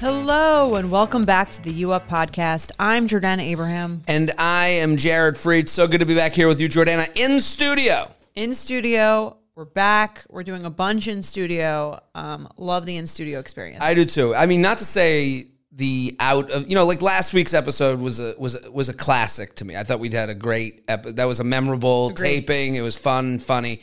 Hello and welcome back to the U Up podcast. I'm Jordana Abraham And I am Jared Freid. So good to be back here with you, Jordana, in studio. in studio. We're back. We're doing a bunch in studio. Um, love the in studio experience. I do too. I mean, not to say the out of you know, like last week's episode was a was a, was a classic to me. I thought we'd had a great ep- that was a memorable Agreed. taping. It was fun, funny.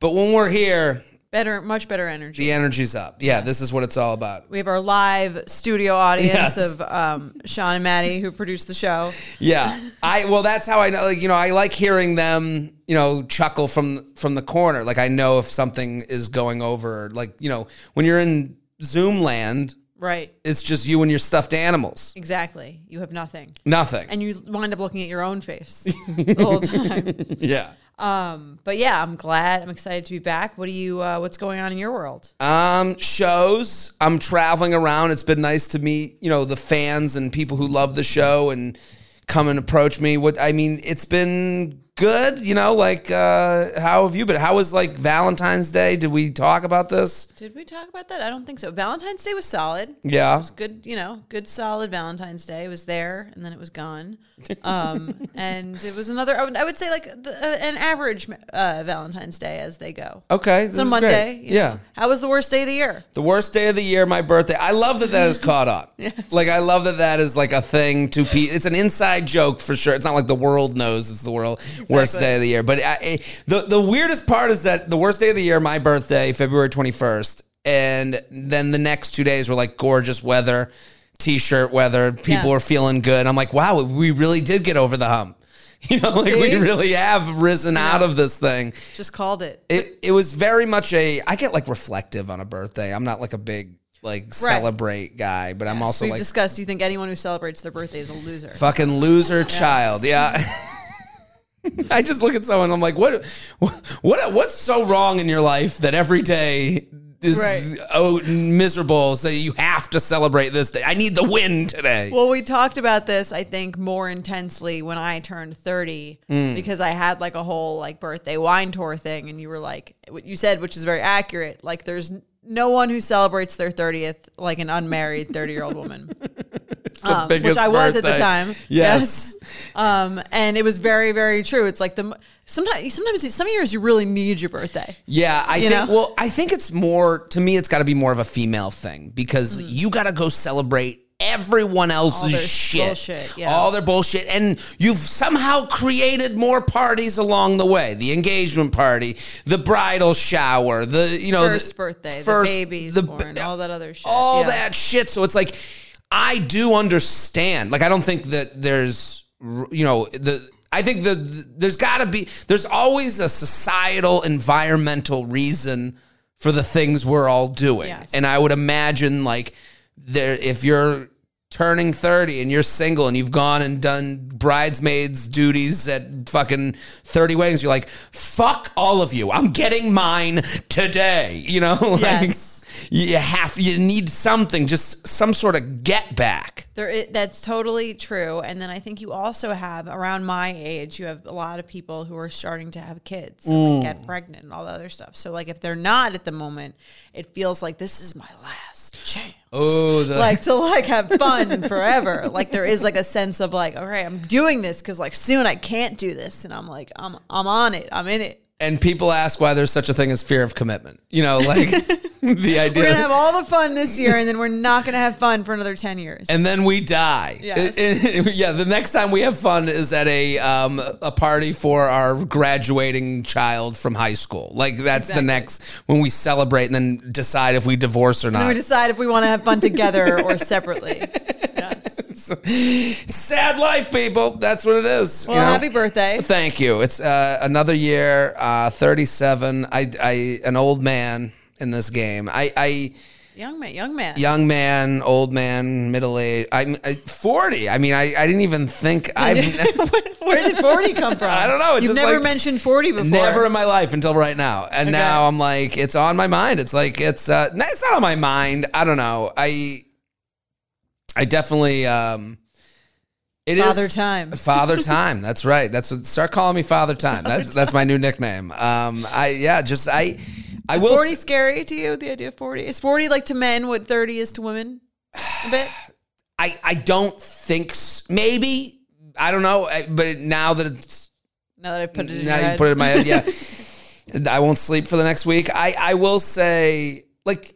But when we're here, Better, much better energy. the energy's up. Yeah, this is what it's all about. We have our live studio audience Yes. of um, Sean and Maddie who produced the show. Yeah, I well, that's how I know. Like you know, I like hearing them. You know, chuckle from from the corner. Like I know if something is going over. Like you know, when you're in Zoom land, Right. it's just you and your stuffed animals. Exactly. You have nothing. Nothing. And you wind up looking at your own face the whole time. yeah. Um, but yeah, I'm glad. I'm excited to be back. What do you uh, what's going on in your world? Um, shows. I'm traveling around. It's been nice to meet, you know, the fans and people who love the show and come and approach me. What I mean, it's been good, you know, like uh how have you been? How was like Valentine's Day? Did we talk about this? Did we talk about that? I don't think so. Valentine's Day was solid. Yeah. It was good, you know, good solid Valentine's Day. It was there and then it was gone. Um, and it was another, I would, I would say like the, uh, an average uh, Valentine's Day as they go. Okay. It's a Monday. you know. Yeah. How was the worst day of the year? The worst day of the year, my birthday. I love that that is caught up. Yes. Like I love that that is like a thing to pe It's an inside joke for sure. It's not like the world knows it's the world worst day of the year. But I, I- the the weirdest part is that the worst day of the year, my birthday, February twenty first, and then the next two days were like gorgeous weather, t-shirt weather. People Yes. were feeling good. I'm like, wow, we really did get over the hump. You know, like we really have risen out of this thing Just called it. it it was very much a I get like reflective on a birthday. I'm not like a big like celebrate guy, but I'm also We've like discussed. Do you think anyone who celebrates their birthday is a loser? fucking loser child. Yeah. I just look at someone. I'm like, what, what, what's so wrong in your life that every day is Right. oh miserable? So you have to celebrate this day. I need the win today. Well, we talked about this, I think, more intensely when I turned 30 Mm. because I had like a whole like birthday wine tour thing. And you were like, what you said, which is very accurate. Like, there's no one who celebrates their 30th like an unmarried 30 year old woman. the Um, which biggest I was at the time. Yes. Yes. Um, and it was very, very true. It's like the sometimes, sometimes, some years you really need your birthday. Yeah, I think. know? Well, I think it's more to me. It's got to be more of a female thing because you got to go celebrate everyone else's Mm. All their shit, bullshit, yeah. all their bullshit, and you've somehow created more parties along the way. The engagement party, the bridal shower, the you know First the birthday, first- the baby's the- born, all that other shit. all Yeah. that shit. So it's like I do understand. Like I don't think that there's you know the. I think that there's got to be there's always a societal environmental reason for the things we're all doing. Yes. And I would imagine like there if you're turning 30 and you're single and you've gone and done bridesmaids duties at fucking 30 weddings you're like fuck all of you i'm getting mine today you know like Yes. You have you need something just some sort of get back There, that's totally true. And then I think you also have around my age, you have a lot of people who are starting to have kids and like, Mm. get pregnant and all the other stuff. So like if they're not at the moment, it feels like this is my last chance. oh the Like to like have fun forever. Like there is like a sense of like, all right, I'm doing this because like soon I can't do this, and I'm like, I'm I'm on it, I'm in it. And people ask why there's such a thing as fear of commitment you know like the idea We're gonna have all the fun this year, and then we're not gonna have fun for another ten years. and then we die. Yes. yeah, the next time we have fun is at a um, a party for our graduating child from high school. Like that's the next when we celebrate and then decide if we divorce or not. we decide if we want to have fun together or separately. Yes. Sad life, people. That's what it is. Well, you know? happy birthday. Thank you. It's uh, another year, uh, 37. I, I, an old man in this game. I, I Young man, young man. young man, old man, middle age. I'm I, 40. I mean, I, I didn't even think I've Where did 40 come from? I don't know, it's You've never like- mentioned 40 before. never in my life until right now. And now I'm like, it's on my mind. It's like it's uh, it's not on my mind. I don't know. I I definitely um. It is Father Time. Father Time. That's right. That's what. Start calling me Father Time. That's that's my new nickname. Um. I yeah. Just I. I will. 40 scary to you? The idea of 40? Is 40 like to men what 30 is to women? A bit? I I don't think s- maybe I don't know. But now that it's Now that I put it in now you head. put it in my head, yeah. I won't sleep for the next week. I I will say like.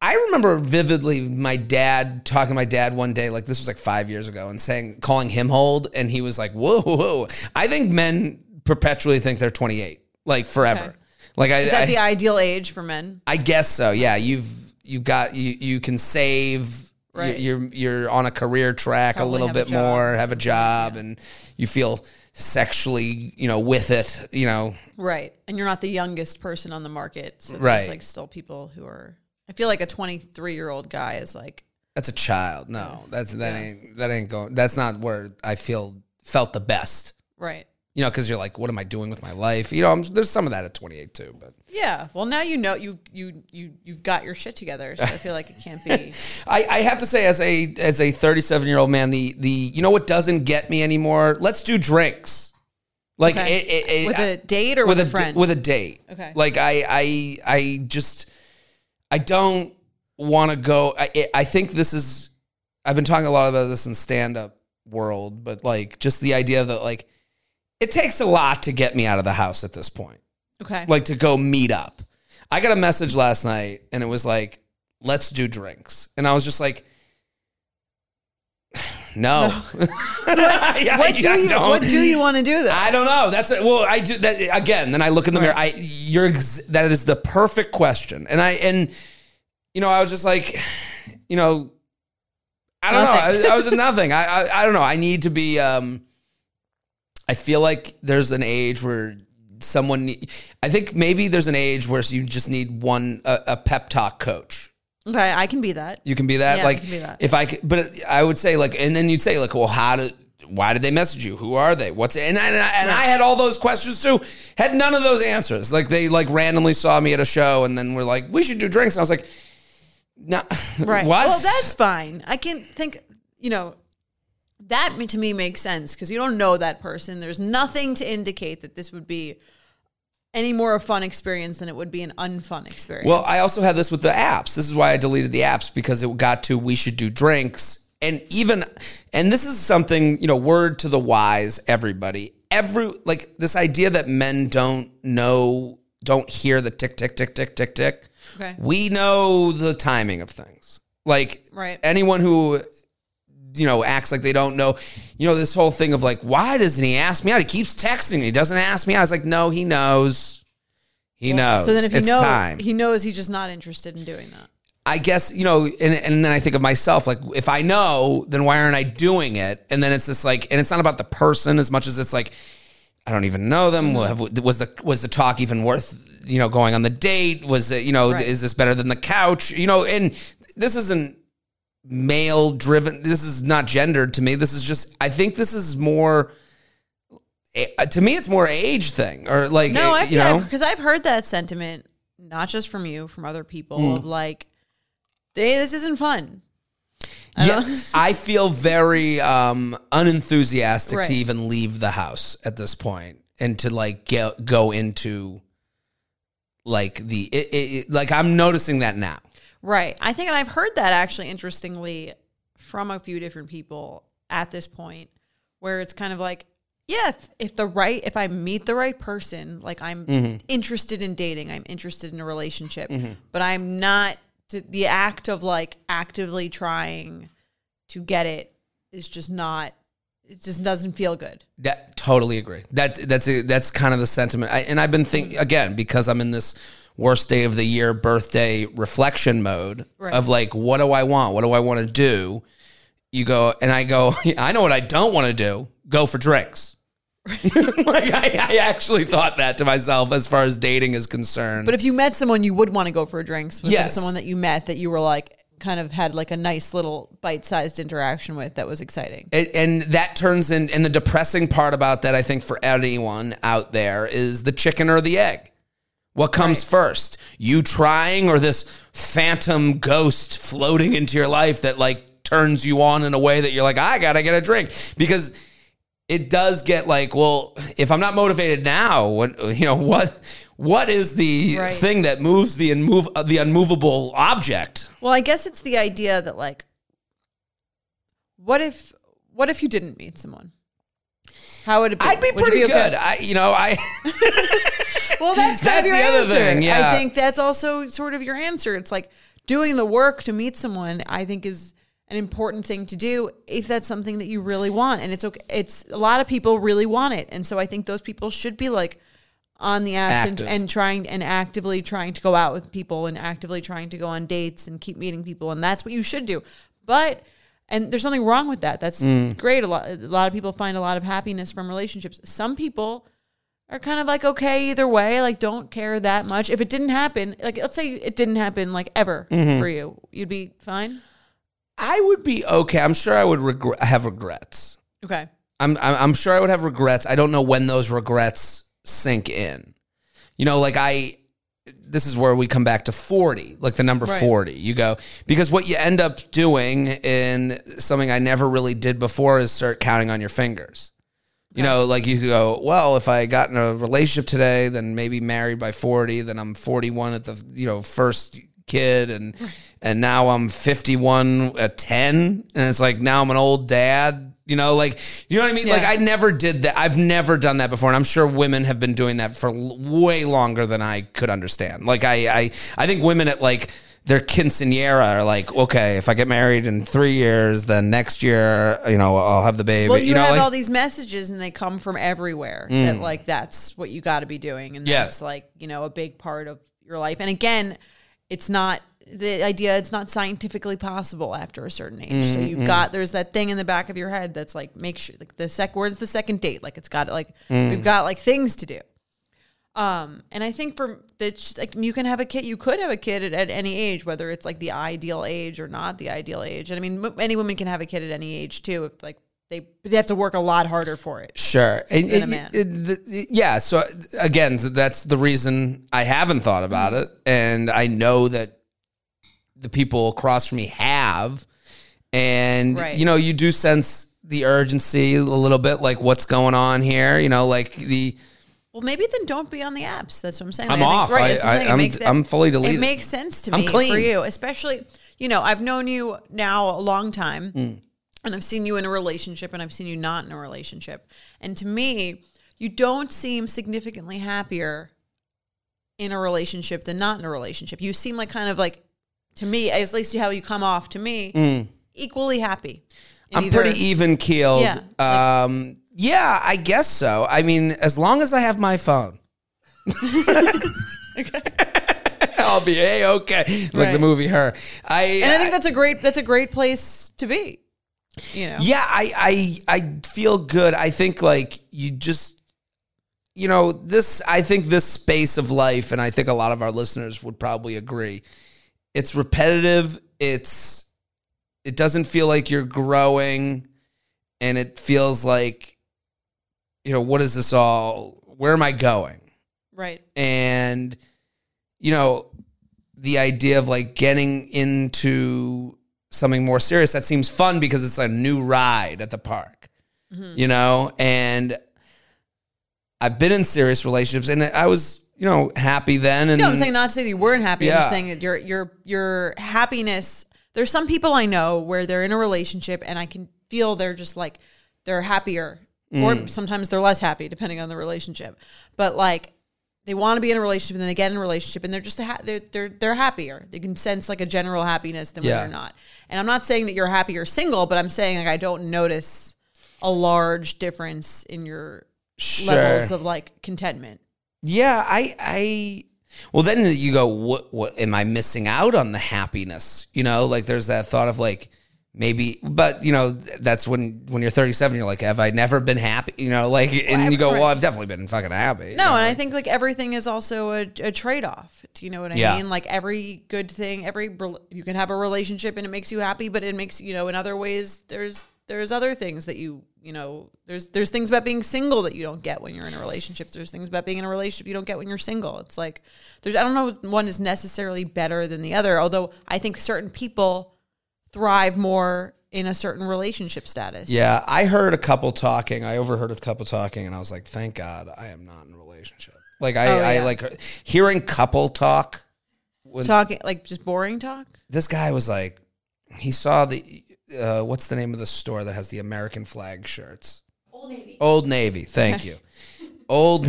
I remember vividly my dad talking to my dad one day, like this was like five years ago, and saying, calling him old, and he was like, "Whoa, whoa!" I think men perpetually think they're 28, like forever. Okay. Like I, Is that I, the ideal age for men? I guess so. Yeah, you've you got you you can save. Right. You're you're on a career track Probably a little have a bit more, have a job, yeah. and you feel sexually, you know, with it. You know, Right. And you're not the youngest person on the market. So there's Right. like still people who are I feel like a 23 year old guy is like that's a child. No, that's that ain't that ain't going. That's not where I feel felt the best. right. You know, because you're like, what am I doing with my life? You know, I'm, there's some of that at 28 too, but. Yeah. Well, now you know you you you you've got your shit together. So I feel like it can't be. I, I have to say, as a as a 37 year old man, the the you know what doesn't get me anymore? Let's do drinks. Like Okay. it, it, it- with a date or with, a d- friend. with a date. Okay. Like I I I just I don't want to go. I I think this is. I've been talking a lot about this in stand up world, but like just the idea that like it takes a lot to get me out of the house at this point okay. like to go meet up. I got a message last night and it was like, let's do drinks. And I was just like, no. Yeah, what do you what do you want to do though? I don't know. That's it. Well, I do that again. Then I look in the mirror. I you're ex- that is the perfect question. And I and you know I was just like, you know, I don't Nothing. know. I, I was nothing. I, I I don't know. I need to be. um I feel like there's an age where someone. ne- I think maybe there's an age where you just need one a, a pep talk coach. Okay, I can be that. You can be that. Yeah, I like can be that. if I could, but I would say like, and then you'd say like, well, how did, why did they message you? Who are they? What's and and, I, and I had all those questions too. Had none of those answers. Like they like randomly saw me at a show and then were like, we should do drinks. And I was like, no, Right. What? Well, that's fine. I can think, you know, that to me makes sense because you don't know that person. There's nothing to indicate that this would be any more a fun experience than it would be an unfun experience. Well, I also had this with the apps. This is why I deleted the apps because it got to we should do drinks. And even and this is something, you know, word to the wise, everybody. Every like this idea that men don't know, don't hear the tick tick tick tick tick tick. Okay. We know the timing of things. Like Right. anyone who you know acts like they don't know, you know, this whole thing of like, why doesn't he ask me out? He keeps texting me. He doesn't ask me out. I was like, no, he knows. He knows. so then if he it's knows, time. he knows he's just not interested in doing that. I guess you know, and, and then I think of myself like, if I know, then why aren't I doing it? And then it's this like, and it's not about the person as much as it's like, I don't even know them. Mm-hmm. Was the was the talk even worth you know going on the date? Was it you know Right. is this better than the couch? You know, and this isn't male driven. This is not gendered to me. This is just I think this is more. eh, To me, it's more age thing, or like No, eh, I you know, because I've heard that sentiment not just from you, from other people Hmm. of like, hey, this isn't fun. I yeah, I feel very um, unenthusiastic Right. to even leave the house at this point and to like get, go into like the it, it, it- like I'm noticing that now. Right. I think, and I've heard that actually interestingly from a few different people at this point, where it's kind of like, yeah, if, if the right, if I meet the right person, like I'm Mm-hmm. interested in dating, I'm interested in a relationship, but I'm not, to, the act of like actively trying to get it is just not, it just doesn't feel good. That totally agree. That that's a, that's kind of the sentiment. I, and I've been thinking again because I'm in this worst day of the year birthday reflection mode Right. of like, what do I want? What do I want to do? You go and I go. I know what I don't want to do. Go for drinks. like I, I actually thought that to myself as far as dating is concerned. But if you met someone, you would want to go for drinks with Yes. someone that you met that you were like kind of had like a nice little bite-sized interaction with that was exciting. It, and that turns in, and the depressing part about that, I think, for anyone out there is the chicken or the egg. What comes Right. first? You trying or this phantom ghost floating into your life that like turns you on in a way that you're like, I gotta get a drink? Because it does get like, well, if I'm not motivated now, what you know, what what is the Right. thing that moves the unmove uh, the unmovable object? Well, I guess it's the idea that like what if what if you didn't meet someone? How would it be? I'd be Would pretty okay? good. I, you know, I. Well, that's kind That's of your the other answer. thing, yeah. I think that's also sort of your answer. It's like doing the work to meet someone. I think is an important thing to do if that's something that you really want. And it's okay. It's a lot of people really want it, and so I think those people should be like on the apps and, and trying and actively trying to go out with people and actively trying to go on dates and keep meeting people, and that's what you should do. But and there's nothing wrong with that. That's Mm. great. A lot, a lot of people find a lot of happiness from relationships. Some people are kind of like okay either way like don't care that much if it didn't happen like let's say it didn't happen like ever Mm-hmm. for you you'd be fine I would be okay. I'm sure I would regret, have regrets. okay I'm, I'm I'm sure I would have regrets. I don't know when those regrets sink in. You know, like I. This is where we come back to 40, like the number Right. 40. You go, because what you end up doing in something I never really did before is start counting on your fingers. You know, like you go, well, if I got in a relationship today, then maybe married by 40, then I'm 41 at the, you know, first kid and and now I'm 51 at 10 and it's like now I'm an old dad, you know, like you know what I mean? Like I never did that. I've never done that before and I'm sure women have been doing that for way longer than I could understand. Like I I I think women at like their quinceanera are like, okay, if I get married in three years, then next year, you know, I'll have the baby. well you, know, have like- all these messages and they come from everywhere that like that's what you got to be doing and Mm. Yeah. that's like you know a big part of your life and again it's not the idea it's not scientifically possible after a certain age so Mm, you've got there's that thing in the back of your head that's like make sure like the sec where's the second date like it's got like Mm. we've got like things to do Um, and I think for that, like you can have a kid, you could have a kid at, at any age, whether it's like the ideal age or not the ideal age. And I mean, m- any woman can have a kid at any age too, if like they they have to work a lot harder for it. Sure. And, Than a and- man. it- the- yeah. So again, so that's the reason I haven't thought about Mm-hmm. it, and I know that the people across from me have, and Right. you know, you do sense the urgency a little bit, like what's going on here. You know, like the Well, maybe then don't be on the apps. That's what I'm saying. I'm Like, I think- off. right, I- I'm. It I'm- I'm fully deleted. It makes sense to I'm me clean. for you, especially you know I've known you now a long time, Mm. and I've seen you in a relationship, and I've seen you not in a relationship. And to me, you don't seem significantly happier in a relationship than not in a relationship. You seem like kind of like to me, at least how you come off to me, equally happy. Mm. I'm either- pretty even keeled. Yeah, like- um, yeah, I guess so. I mean, as long as I have my phone. I'll be a okay. Like the movie Her. I And I think that's a great that's a great place to be. You know. Yeah, I, I I feel good. I think like you just you know, this I think this space of life, and I think a lot of our listeners would probably agree. It's repetitive, it's it doesn't feel like you're growing, and it feels like, you know, what is this all where am I going? Right. and you know the idea of like getting into something more serious that seems fun because it's a new ride at the park mm-hmm. you know and i've been in serious relationships and i was you know happy then and No, I'm saying not to say that you weren't happy. I'm just saying that your your your happiness. There's some people I know where they're in a relationship and I can feel they're just like they're happier, Mm. or sometimes they're less happy depending on the relationship. But like they want to be in a relationship and then they get in a relationship and they're just a ha- they're they're they're happier. They can sense like a general happiness than when Yeah. they're not. And I'm not saying that you're happier single, but I'm saying like I don't notice a large difference in your Sure. levels of like contentment. Yeah, I, I. Well, then you go, what? What am I missing out on the happiness? You know, like there's that thought of like, maybe but you know that's when when you're 37 you're like have i never been happy you know like and you go well i've definitely been fucking happy you No, know, and I think like everything is also a, a trade off. Do you know what I Yeah. mean? Like every good thing, every you can have a relationship and it makes you happy, but it makes you know in other ways there's there's other things that you you know there's there's things about being single that you don't get when you're in a relationship. There's things about being in a relationship you don't get when you're single. It's like there's I don't know if one is necessarily better than the other. Although I think certain people thrive more in a certain relationship status. yeah i heard a couple talking i overheard a couple talking and i was like thank god i am not in a relationship like i Oh, i like hearing couple talk Talking like just boring talk. this guy was like he saw the uh, what's the name of the store that has the american flag shirts Old Navy. Old Navy, thank you. Old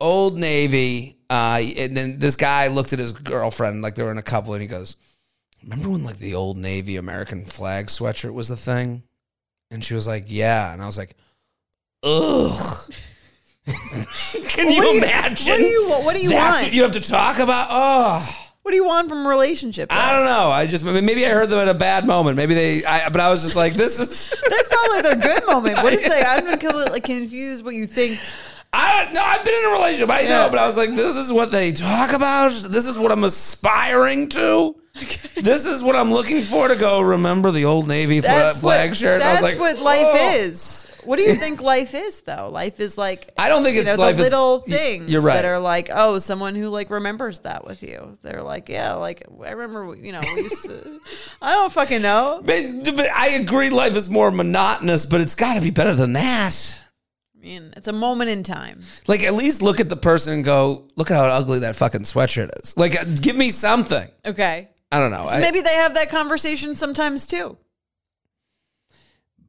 Old Navy. Uh, and then this guy looked at his girlfriend like they were in a couple, and he goes, "Remember when like the Old Navy American flag sweatshirt was the thing?" And she was like, "Yeah," and I was like, "Ugh." Can you, what do you- imagine? what do you- want what do you That's want? what you have to talk about. Oh. What do you want from a relationship? I don't know. I just maybe I heard them at a bad moment. Maybe they. I, but I was just like, this is. That's probably their good moment. What is that? I'm completely confused. What you think? I no, I've been in a relationship. I know, but I was like, this is what they talk about. This is what I'm aspiring to. this is what I'm looking for to go. Remember the old Navy fla- That's flag what, shirt? I That's was like, what life oh. is. What do you think life is, though? Life is like I don't think you it's know, life the is- little y- things you're right. that are like, oh, someone who like remembers that with you. They're like, yeah, like I remember, you know, we used to. I don't fucking know. But, but I agree, life is more monotonous, but it's got to be better than that. I mean, it's a moment in time. Like, at least look at the person and go, look at how ugly that fucking sweatshirt is. Like, uh, give me something. Okay. I don't know. So I, maybe they have that conversation sometimes too.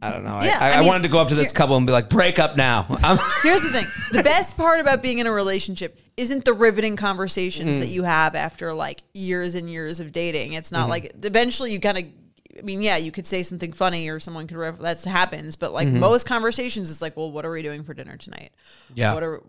I don't know. Yeah, I, I, I mean, wanted to go up to this couple and be like, break up now. I'm, Here's the thing: the best part about being in a relationship isn't the riveting conversations Mm. that you have after like years and years of dating. It's Mm-hmm. not like eventually you kind of. I mean, yeah, you could say something funny or someone could. Ref- that happens, but like most conversations, it's like, well, what are we doing for dinner tonight? Mm-hmm. Yeah. What are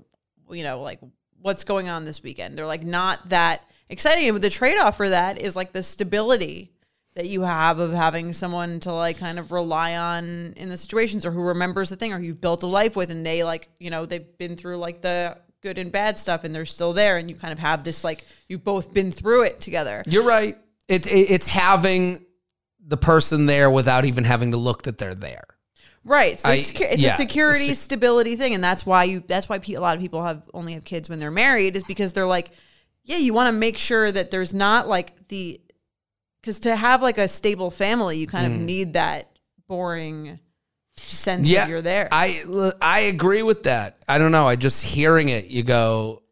you know like what's going on this weekend? They're like not that exciting. And the trade off for that is like the stability that you have of having someone to like kind of rely on in the situations or who remembers the thing or you've built a life with and they like you know they've been through like the good and bad stuff and they're still there and you kind of have this like you've both been through it together You're right. It's it's having the person there without even having to look that they're there. right so I- it's, it's yeah. a security stability thing and that's why you that's why a lot of people have only have kids when they're married is because they're like yeah you want to make sure that there's not like the because to have like a stable family you kind of mm. need that boring sense Yeah, that you're there I I agree with that. I don't know. I just hearing it, you go.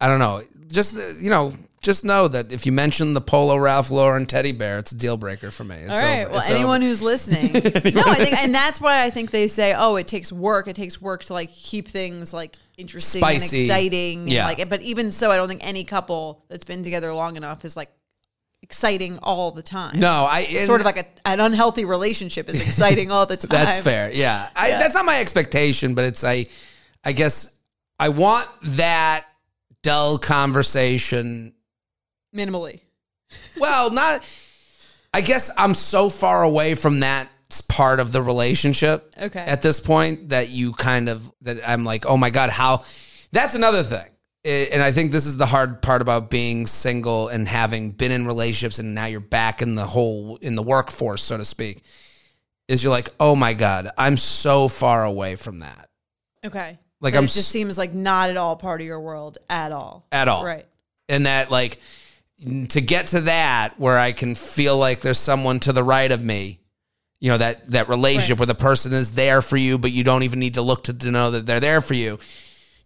I don't know. Just you know, just know that if you mention the Polo Ralph Lauren teddy bear, it's a deal breaker for me. It's All right. over. Well, It's anyone over. who's listening, no, I think, and that's why I think they say, "Oh, it takes work. It takes work to like keep things like interesting Spicy. and exciting." and, Yeah. like, but even so, I don't think any couple that's been together long enough is like exciting all the time. no, I It's and sort of like a, an unhealthy relationship is exciting all the time. That's fair. Yeah. I, Yeah. That's not my expectation, but it's I. I guess I want that dull conversation Minimally. Well, not. I guess I'm so far away from that part of the relationship. Okay. At this point, that you kind of that I'm like, oh my god, how? That's another thing, I- and I think this is the hard part about being single and having been in relationships, and now you're back in the whole in the workforce, so to speak. Is you're like, oh my god, I'm so far away from that Okay. Like, I'm it just s- seems like not at all part of your world at all. at all. Right. and that like to get to that where I can feel like there's someone to the right of me, you know that that relationship Right. where the person is there for you, but you don't even need to look to, to know that they're there for you.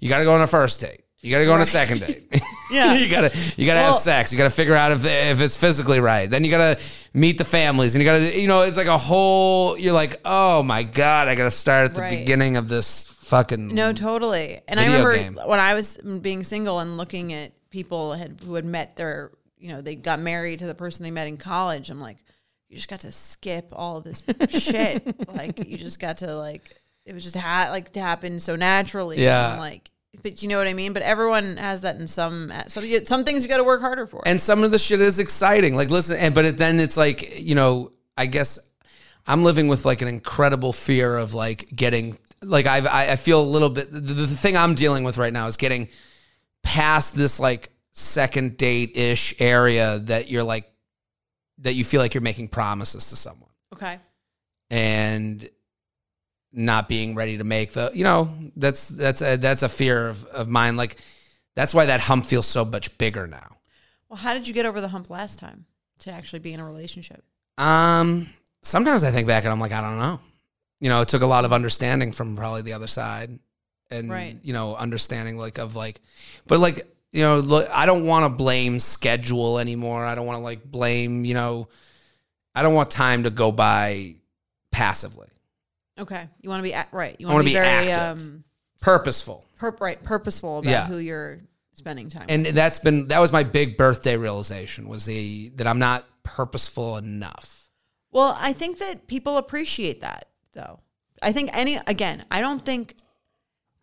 You got to go on a first date. You got to go on a second date. Yeah. you gotta you gotta have sex. You gotta figure out if if it's physically right. Then you gotta meet the families, and you gotta you know it's like a whole. You're like, oh my god, I gotta start at the Right. beginning of this fucking No, totally. And I remember game. when I was being single and looking at people had, who had met their, you know, they got married to the person they met in college. I'm like, you just got to skip all this shit. Like you just got to like, it was just ha- like to happen so naturally. Yeah. Like, but you know what I mean. But everyone has that in some some some things you got to work harder for. and some of the shit is exciting. Like listen, and but it, then it's like you know I guess I'm living with like an incredible fear of like getting like I've, I I feel a little bit the, the thing I'm dealing with right now is getting past this like second date ish area that you're like that you feel like you're making promises to someone Okay. and not being ready to make the you know that's that's a, that's a fear of, of mine like that's why that hump feels so much bigger now Well, how did you get over the hump last time to actually be in a relationship? um sometimes i think back and i'm like i don't know you know it took a lot of understanding from probably the other side and Right. you know understanding like of like but like you know look i don't want to blame schedule anymore i don't want to like blame you know i don't want time to go by passively Okay. You want to be right. You want wanna be, be very active. um purposeful purp- right, purposeful about Yeah. who you're spending time. With. And that's been that was my big birthday realization was the that i'm not purposeful enough Well, I think that people appreciate that though. I think any again, I don't think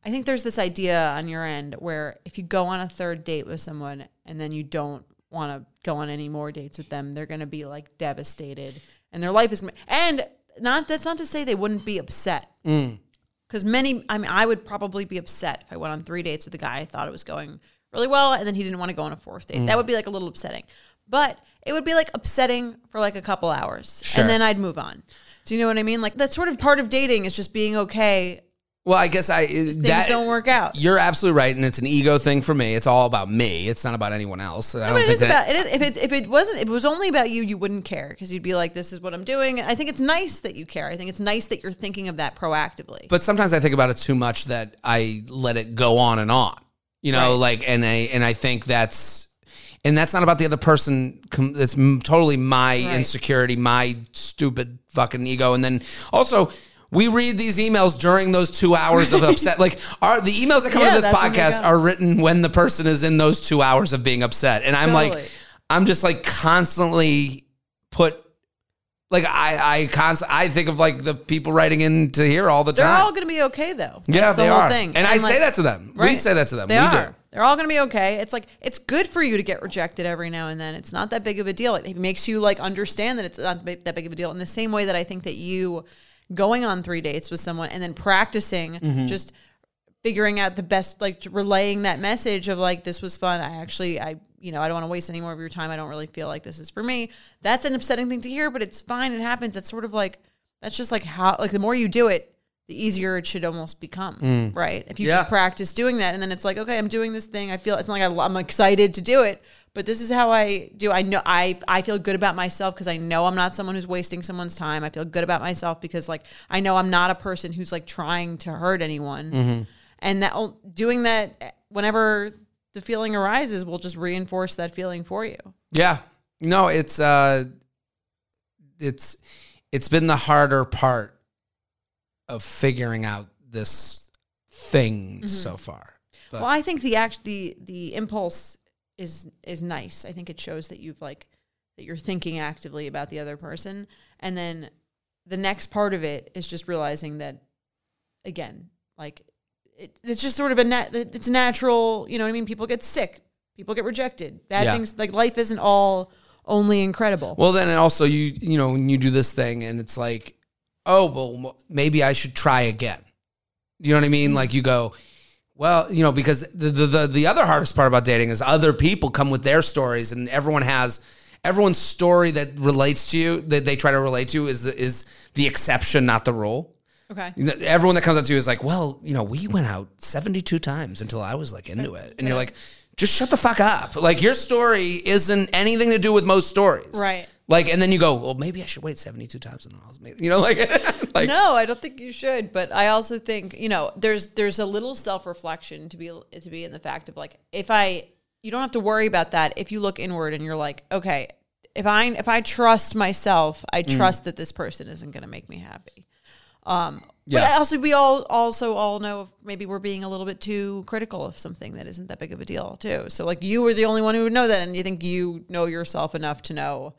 I think there's this idea on your end where if you go on a third date with someone and then you don't want to go on any more dates with them, they're going to be like devastated and their life is and not that's not to say they wouldn't be upset. Mm. Cuz many I mean I would probably be upset if I went on 3 dates with a guy I thought it was going really well and then he didn't want to go on a fourth date. That mm. would be like a little upsetting. But it would be like upsetting for like a couple hours Sure. and then I'd move on. Do you know what I mean? Like that's sort of part of dating is just being okay. Well i guess i Things that don't work out. you're absolutely right and it's an ego thing for me it's all about me it's not about anyone else i don't but it think is that about it is, if it if it wasn't if it was only about you, you wouldn't care because you'd be like, "This is what I'm doing." I think it's nice that you care. I think it's nice that you're thinking of that proactively. but sometimes i think about it too much that i let it go on and on you know Right. like and i and i think that's and that's not about the other person that's totally my Right. insecurity my stupid fucking ego and then also we read these emails during those two hours of upset. Like, are the emails that come Yeah, into this that's when they podcast are written when the person is in those two hours of being upset, and I'm Totally. like, I'm just like constantly put, like I I const- I think of like the people writing in to here all the time. They're all going to be okay though. That's yeah, the they whole are, thing. and, I like- say that to them. We say that to them. They we are. do. They're all going to be okay. It's like it's good for you to get rejected every now and then. It's not that big of a deal. It makes you like understand that it's not that big of a deal. In the same way that I think that you going on three dates with someone and then practicing Mm-hmm. just figuring out the best like relaying that message of like this was fun. I actually I you know I don't want to waste any more of your time. I don't really feel like this is for me. That's an upsetting thing to hear, but it's fine. It happens. That's sort of like that's just like how like the more you do it, the easier it should almost become, right? If you Mm. Yeah. just practice doing that, and then it's like, okay, I'm doing this thing. I feel it's not like I'm excited to do it, but this is how I do. I know I I feel good about myself because I know I'm not someone who's wasting someone's time. I feel good about myself because like I know I'm not a person who's like trying to hurt anyone, and that doing that whenever the feeling arises will just reinforce that feeling for you. Yeah. No, it's uh it's it's been the harder part of figuring out this thing so far. But Well, I think the act the the impulse is is nice. I think it shows that you've like that you're thinking actively about the other person, and then the next part of it is just realizing that again, like it, it's just sort of a nat- it's natural. You know what I mean? People get sick, people get rejected, bad Yeah. things. Like life isn't all only incredible. well then also you you know when you do this thing and it's like oh well maybe I should try again. You know what I mean? Mm-hmm. Like you go well, you know, because the, the the the other hardest part about dating is other people come with their stories, and everyone has everyone's story that relates to you that they try to relate to is the, is the exception, not the rule. okay. You know, Everyone that comes up to you is like, well, you know, we went out 72 times until I was like into it. And you're like, just shut the fuck up. Like, your story isn't anything to do with most stories. Right. Like, and then you go, well, maybe I should wait 72 times and then I'll you know, like, like, no, I don't think you should. But I also think you know there's there's a little self reflection to be to be in the fact of like if I you don't have to worry about that if you look inward and you're like okay if I if I trust myself I Mm. trust that this person isn't going to make me happy. Um, but also we all also all know if maybe we're being a little bit too critical of something that isn't that big of a deal too. So like you were the only one who would know that, and you think you know yourself enough to know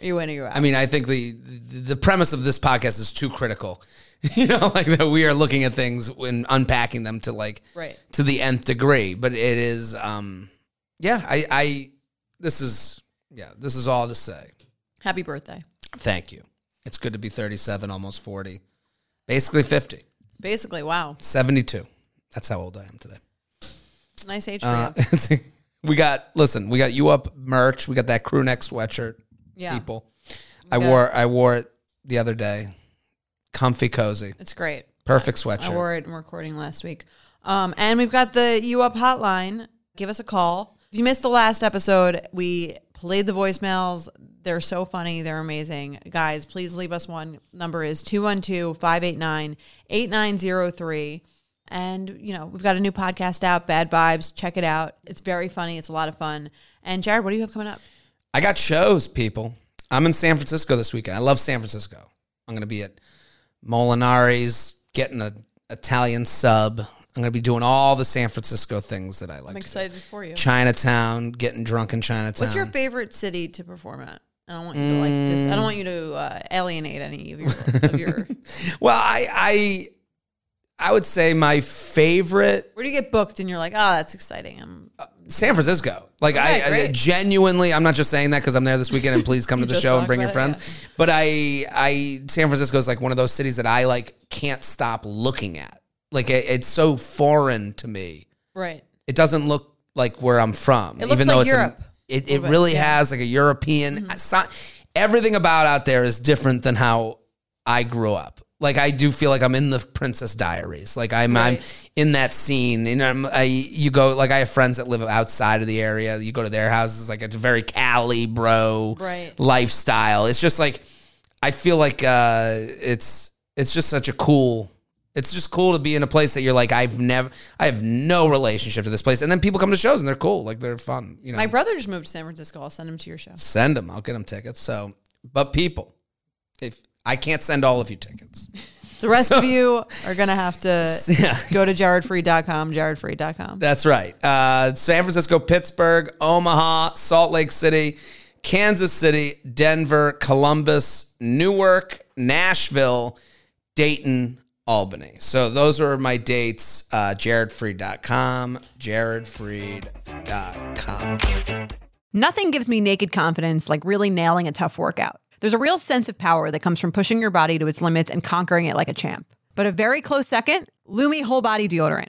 you in or you out. I mean, I think the, the premise of this podcast is too critical. You know, like that we are looking at things and unpacking them to like Right. to the nth degree. But it is, um, yeah. I, I, this is, yeah, this is all to say. Happy birthday. Thank you. It's good to be 37, almost 40. Basically 50. Basically, wow. 72. That's how old I am today. Nice age for Uh, you. we got listen, we got you up merch. We got that crew neck sweatshirt. Yeah. People. I wore I wore it the other day. Comfy cozy. It's great. Perfect sweatshirt. I sweatshirt. wore it in recording last week. Um, and we've got the U Up hotline. Give us a call. If you missed the last episode, we played the voicemails. They're so funny. They're amazing. Guys, please leave us one. Number is 212 589 8903. And, you know, we've got a new podcast out, Bad Vibes. Check it out. It's very funny. It's a lot of fun. And Jared, what do you have coming up? I got shows, people. I'm in San Francisco this weekend. I love San Francisco. I'm going to be at Molinari's, getting an Italian sub. I'm going to be doing all the San Francisco things that I like. I'm to do. excited for you. Chinatown, getting drunk in Chinatown. What's your favorite city to perform at? I don't want you to like mm. just. I don't want you to uh, alienate any of your of your. well, I, I, I would say my favorite Where do you get booked and you're like, oh, that's exciting. I'm uh, San Francisco. Like I, I genuinely, I'm not just saying that because I'm there this weekend and please come to the show and bring your it, friends. But I, I, San Francisco is like one of those cities that I like can't stop looking at. Like it, it's so foreign to me. right. It doesn't look like where I'm from. It looks even though like it's a- Europe. it, it bit, really yeah. Mm-hmm. has like a European. so- everything about out there is different than how I grew up. Like I do feel like I'm in the Princess Diaries. Like I'm I'm in that scene. And I'm, I you go like I have friends that live outside of the area. You go to their houses. Like it's a very Cali bro Right. lifestyle. It's just like I feel like uh, it's it's just such a cool. It's just cool to be in a place that you're like I've never I have no relationship to this place, and then people come to shows and they're cool, like they're fun. You know, My brother just moved to San Francisco. I'll send him to your show. send him. I'll get him tickets. So, but people, if I can't send all of you tickets, The rest of you are gonna have to yeah, go to jaredfree.com, jaredfree.com. That's right. Uh, San Francisco, Pittsburgh, Omaha, Salt Lake City, Kansas City, Denver, Columbus, Newark, Nashville, Dayton, Albany. So those are my dates. Uh, JaredFreid.com, JaredFreid.com. Nothing gives me naked confidence like really nailing a tough workout. There's a real sense of power that comes from pushing your body to its limits and conquering it like a champ. But a very close second, Lume Whole Body Deodorant.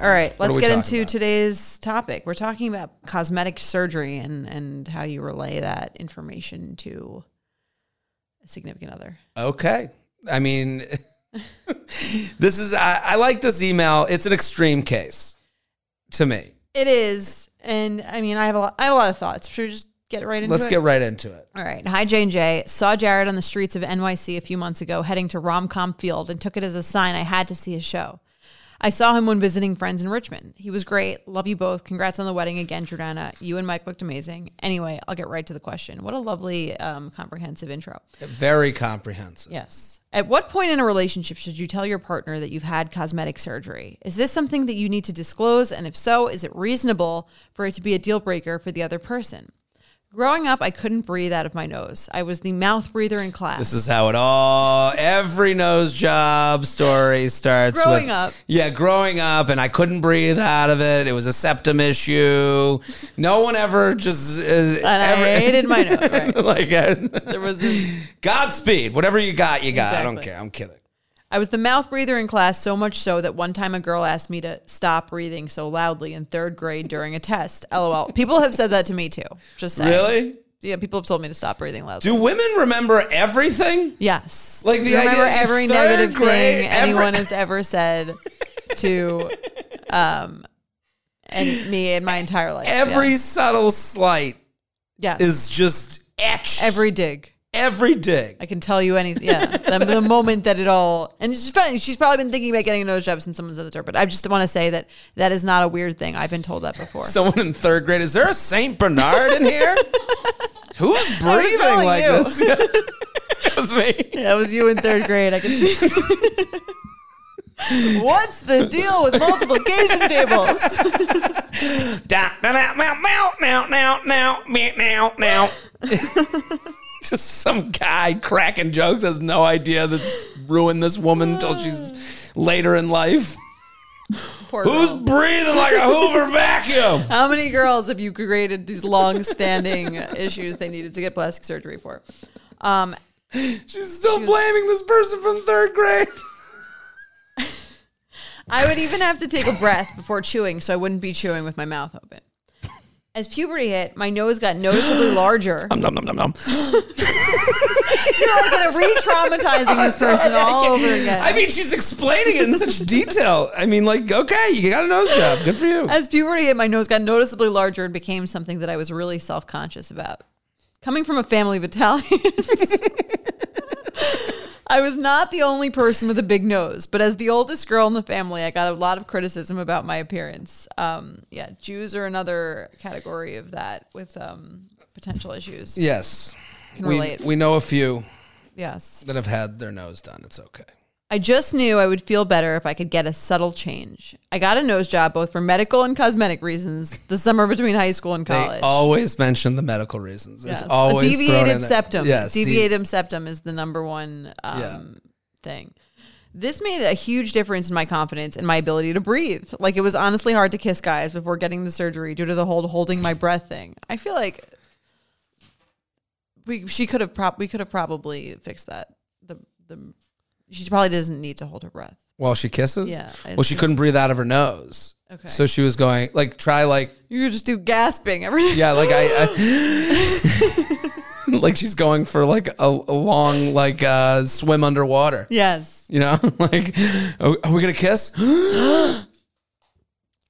All right, let's get into about? today's topic. We're talking about cosmetic surgery and and how you relay that information to a significant other. Okay. I mean, this is, I, I like this email. It's an extreme case to me. It is, and I mean, I have a lot, I have a lot of thoughts. Should we just get right into it? Let's get right into it. All right. Hi, Jane J. Saw Jared on the streets of NYC a few months ago heading to Romcom Field and took it as a sign I had to see his show. I saw him when visiting friends in Richmond. He was great. Love you both. Congrats on the wedding again, Jordana. You and Mike looked amazing. Anyway, I'll get right to the question. What a lovely, um, comprehensive intro. Very comprehensive. Yes. At what point in a relationship should you tell your partner that you've had cosmetic surgery? Is this something that you need to disclose? And if so, is it reasonable for it to be a deal breaker for the other person? Growing up, I couldn't breathe out of my nose. I was the mouth breather in class. This is how it all every nose job story starts Growing with up. Yeah, growing up and I couldn't breathe out of it. It was a septum issue. No one ever just uh, and ever, I hated my nose. Right. like uh, There was a, Godspeed. Whatever you got, you got. I don't care. I'm kidding. I was the mouth breather in class so much so that one time a girl asked me to stop breathing so loudly in third grade during a test. LOL. People have said that to me too. Just saying. Really? Yeah, people have told me to stop breathing loudly. Do women remember everything? yes. Like the remember idea every negative grade, thing every- anyone has ever said to um and me in my entire life. Every yeah. subtle slight yes. is just etched. every dig. Every dig. I can tell you anything. Yeah, the, the moment that it all and it's funny. She's probably been thinking about getting a nose job since someone said that to her. But I just want to say that that is not a weird thing. I've been told that before. Someone in third grade. Is there a Saint Bernard in here? Who's breathing like you. this? that was me. yeah, it was you in third grade. I can see. What's the deal with multiplication tables? Now, now, now, now, now, now, now. Just some guy cracking jokes has no idea that's ruined this woman until she's later in life. Poor Who's girl. breathing like a Hoover vacuum? How many girls have you created these long-standing issues they needed to get plastic surgery for? Um, She's still blaming this person from third grade. I would even have to take a breath before chewing, so I wouldn't be chewing with my mouth open. As puberty hit, my nose got noticeably larger. Nom, nom, nom, nom, nom. You're like re-traumatizing this person all over again. I mean, she's explaining it in such detail. I mean, like, okay, you got a nose job. Good for you. As puberty hit, my nose got noticeably larger and became something that I was really self-conscious about. Coming from a family of Italians, I was not the only person with a big nose, but as the oldest girl in the family, I got a lot of criticism about my appearance. Um, yeah, Jews are another category of that with um, potential issues. Yes. Can We, relate. we know a few Yes. that have had their nose done. It's okay. I just knew I would feel better if I could get a subtle change. I got a nose job both for medical and cosmetic reasons the summer between high school and college. They always mention the medical reasons. Yes. It's always a deviated there. septum. Yes, de- deviated septum is the number one um, Yeah. thing. This made a huge difference in my confidence and my ability to breathe. Like it was honestly hard to kiss guys before getting the surgery due to the whole holding my breath thing. I feel like we she could have prob we could have probably fixed that. The the she probably doesn't need to hold her breath. While she kisses? Yeah, I Well, she assume. couldn't breathe out of her nose. Okay. So she was going, like, try, like, You could just do gasping everything. yeah, like, I. I like she's going for, like, a, a long, like, uh, swim underwater. Yes. You know? like, are, are we going to kiss?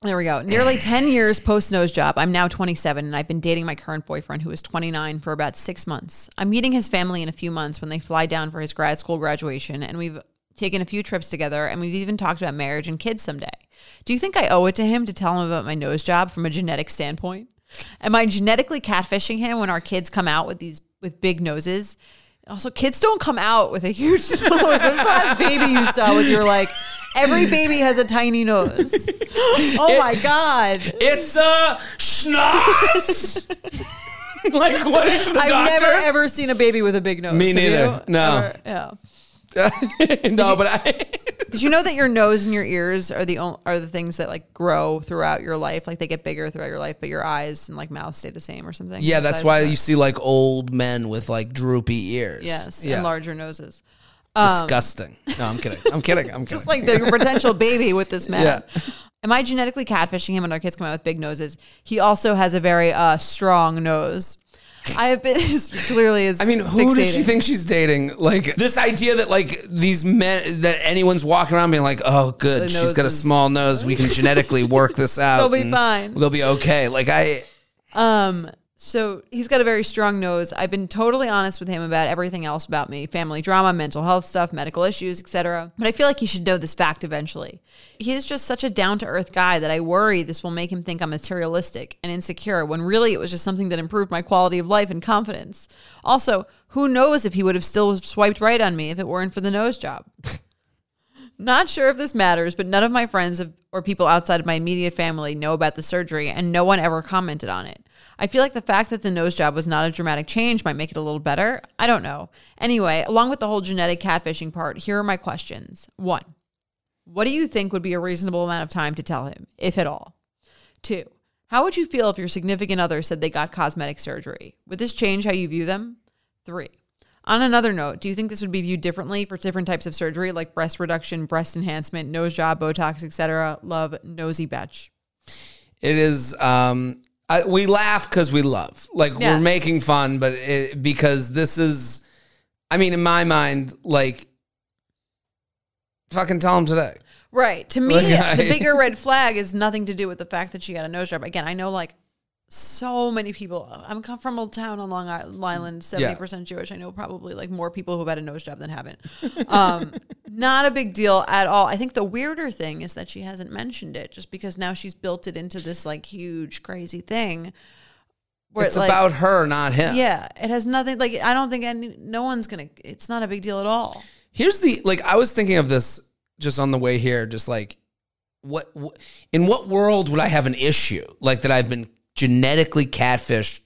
There we go. Nearly 10 years post nose job. I'm now 27 and I've been dating my current boyfriend who is 29 for about six months. I'm meeting his family in a few months when they fly down for his grad school graduation and we've taken a few trips together and we've even talked about marriage and kids someday. Do you think I owe it to him to tell him about my nose job from a genetic standpoint? Am I genetically catfishing him when our kids come out with these with big noses? Also, kids don't come out with a huge nose. The last baby you saw with your like every baby has a tiny nose? Oh my god! It's a schnoz! like, what is the I've doctor? never ever seen a baby with a big nose. Me Have you? neither. No. Ever? Yeah. no, but I. Did you know that your nose and your ears are the only, are the things that like grow throughout your life? Like they get bigger throughout your life, but your eyes and like mouth stay the same or something. Yeah, The that's why that? you see like old men with like droopy ears. yes Yeah. and larger noses. Disgusting. no, I'm kidding. I'm kidding. I'm kidding. Just like the potential baby with this man. Yeah. Am I genetically catfishing him when our kids come out with big noses? He also has a very uh, strong nose. I have been as clearly as I mean, who does she fixating. think she's dating? Like this idea that like these men that anyone's walking around being like, oh, good, she's got a small nose. We can genetically work this out. They'll be and fine. They'll be okay. Like I, Um, so he's got a very strong nose. I've been totally honest with him about everything else about me, family drama, mental health stuff, medical issues, etc. But I feel like he should know this fact eventually. He is just such a down-to-earth guy that I worry this will make him think I'm materialistic and insecure when really it was just something that improved my quality of life and confidence. Also, who knows if he would have still swiped right on me if it weren't for the nose job. Not sure if this matters, but none of my friends or people outside of my immediate family know about the surgery, and no one ever commented on it. I feel like the fact that the nose job was not a dramatic change might make it a little better. I don't know. Anyway, along with the whole genetic catfishing part, here are my questions. One, what do you think would be a reasonable amount of time to tell him, if at all? Two, how would you feel if your significant other said they got cosmetic surgery? Would this change how you view them? Three, on another note, do you think this would be viewed differently for different types of surgery like breast reduction, breast enhancement, nose job, Botox, etc.? Love, nosy betch. It is. Um, I, we laugh because we love. Like we're making fun, but it, because this is. I mean, in my mind, like, fucking tell him today. Right. To me, Like, the bigger red flag is nothing to do with the fact that she got a nose job. Again, I know like so many people. I'm come from a town on Long Island, seventy percent Jewish. I know probably like more people who've had a nose job than haven't. Um, not a big deal at all. I think the weirder thing is that she hasn't mentioned it, just because now she's built it into this like huge crazy thing. Where It's it, like, about her, not him. yeah, it has nothing. Like I don't think any, no one's gonna. It's not a big deal at all. Here's the like I was thinking of this just on the way here, just like what, what in what world would I have an issue like that I've been genetically catfished?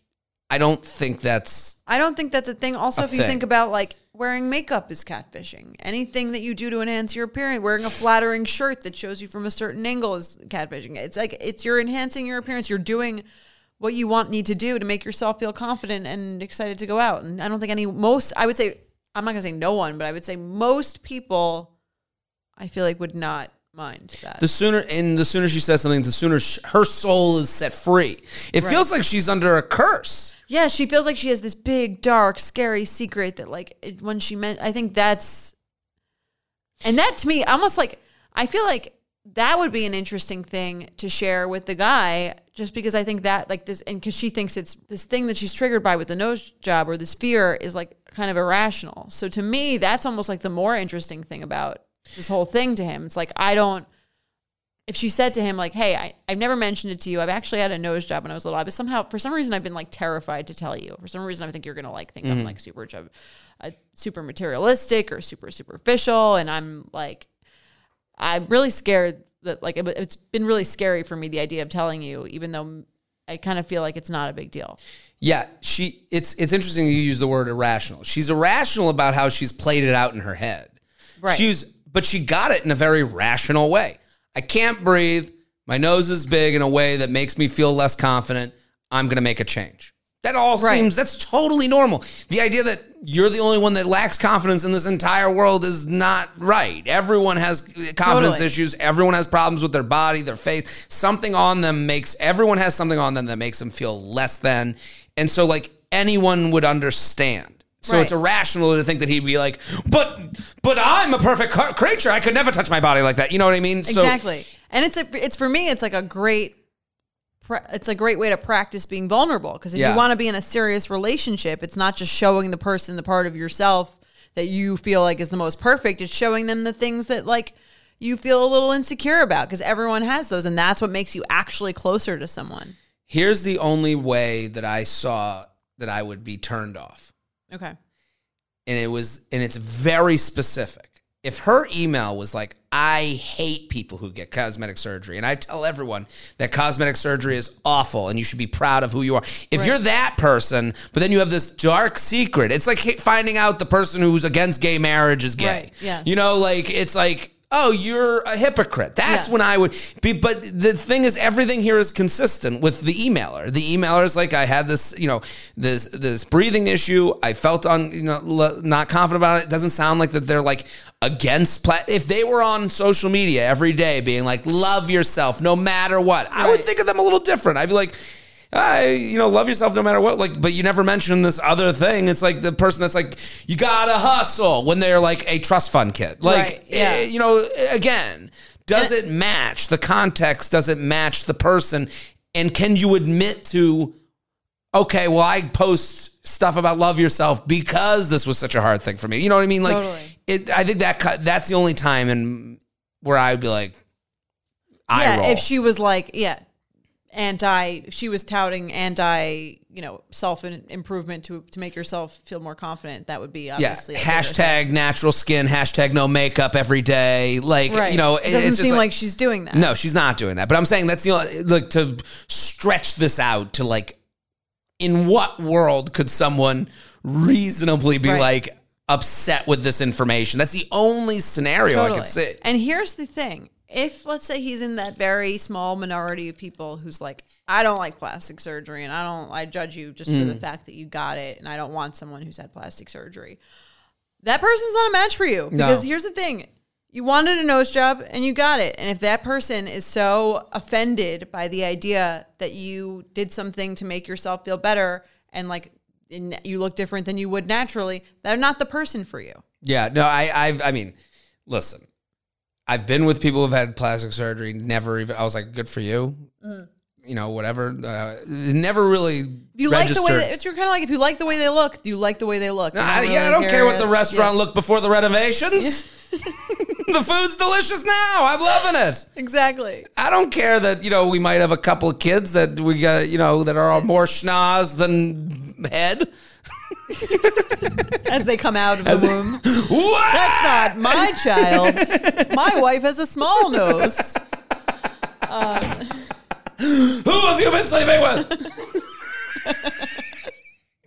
I don't think that's I don't think that's a thing. Also, A if you thing. think about like wearing makeup is catfishing. Anything that you do to enhance your appearance, wearing a flattering shirt that shows you from a certain angle is catfishing. It's like it's you're enhancing your appearance. You're doing what you want need to do to make yourself feel confident and excited to go out. And I don't think any most I would say I'm not gonna say no one, but I would say most people I feel like would not mind that. the sooner and the sooner she says something, the sooner sh- her soul is set free. It Right. feels like she's under a curse. Yeah, she feels like she has this big, dark, scary secret that, like, it, when she meant, I think that's, and that to me, almost like, I feel like that would be an interesting thing to share with the guy, just because I think that, like, this, and because she thinks it's this thing that she's triggered by with the nose job or this fear is like kind of irrational. So to me, that's almost like the more interesting thing about this whole thing to him. It's like, I don't, if she said to him like, "Hey, I, I've never mentioned it to you. I've actually had a nose job when I was a little, but somehow, for some reason, I've been like terrified to tell you. For some reason, I think you're gonna like think I'm like super job, uh, super materialistic or super superficial, and I'm like, I'm really scared that like it, it's been really scary for me the idea of telling you, even though I kind of feel like it's not a big deal. Yeah, she. It's it's interesting you use the word irrational. She's irrational about how she's played it out in her head. Right. She's but she got it in a very rational way. I can't breathe. My nose is big in a way that makes me feel less confident. I'm going to make a change. That all Right. seems that's totally normal. The idea that you're the only one that lacks confidence in this entire world is not right. Everyone has confidence Totally. issues. Everyone has problems with their body, their face. Something on them makes everyone has something on them that makes them feel less than. And so like anyone would understand. So Right. it's irrational to think that he'd be like, but but I'm a perfect cr- creature. I could never touch my body like that. You know what I mean? So exactly. And it's a, it's for me, it's like a great, it's a great way to practice being vulnerable. Because if Yeah. you want to be in a serious relationship, it's not just showing the person the part of yourself that you feel like is the most perfect. It's showing them the things that like you feel a little insecure about. Because everyone has those, and that's what makes you actually closer to someone. here's the only way that I saw that I would be turned off. Okay. and it was and it's very specific. If her email was like, I hate people who get cosmetic surgery, and I tell everyone that cosmetic surgery is awful and you should be proud of who you are. If Right. you're that person, but then you have this dark secret, it's like finding out the person who's against gay marriage is gay. Right, yes. You know, like it's like, oh, you're a hypocrite. That's Yes. when I would be. But the thing is, everything here is consistent with the emailer. The emailer is like, I had this, you know, this this breathing issue. I felt on, you know, l- not confident about it. It doesn't sound like that they're like against. Pla- if they were on social media every day, being like, love yourself no matter what, I would think of them a little different. I'd be like. I, you know, love yourself no matter what. Like, but you never mention this other thing. It's like the person that's like, you gotta hustle when they're like a trust fund kid. Like, Right, yeah. eh, you know, again, does it match the context? Does it match the person? And can you admit to, okay, well, I post stuff about love yourself because this was such a hard thing for me. You know what I mean? Like, Totally. it. I think that cut- that's the only time and where I would be like, I yeah. roll. If she was like, yeah. Anti she was touting anti you know self improvement to to make yourself feel more confident that would be Yeah. obviously a Hashtag natural skin. Hashtag no makeup every day. Like right you know, it doesn't seem like, she's doing that No, she's not doing that. But I'm saying that's you know like to stretch this out to like, in what world could someone reasonably be Right. like upset with this information? That's the only scenario I could see. And here's the thing. If let's say he's in that very small minority of people who's like, I don't like plastic surgery and I don't I judge you just Mm. for the fact that you got it and I don't want someone who's had plastic surgery. That person's not a match for you. No. Because here's the thing. You wanted a nose job and you got it. And if that person is so offended by the idea that you did something to make yourself feel better and like in, you look different than you would naturally, they're not the person for you. Yeah, no, I, I've, I mean, listen, I've been with people who've had plastic surgery. Never even, I was like, good for you. You know, whatever. Uh, never really. If you like the way registered. that, it's kind of like if you like the way they look, do you like the way they look. No, I, really yeah, I don't care what the restaurant yeah, looked before the renovations. the food's delicious now. I'm loving it. exactly. I don't care that you know we might have a couple of kids that we got you know that are more schnoz than head. As they come out of the womb, What? that's not my child. My wife has a small nose. Who have you been sleeping with?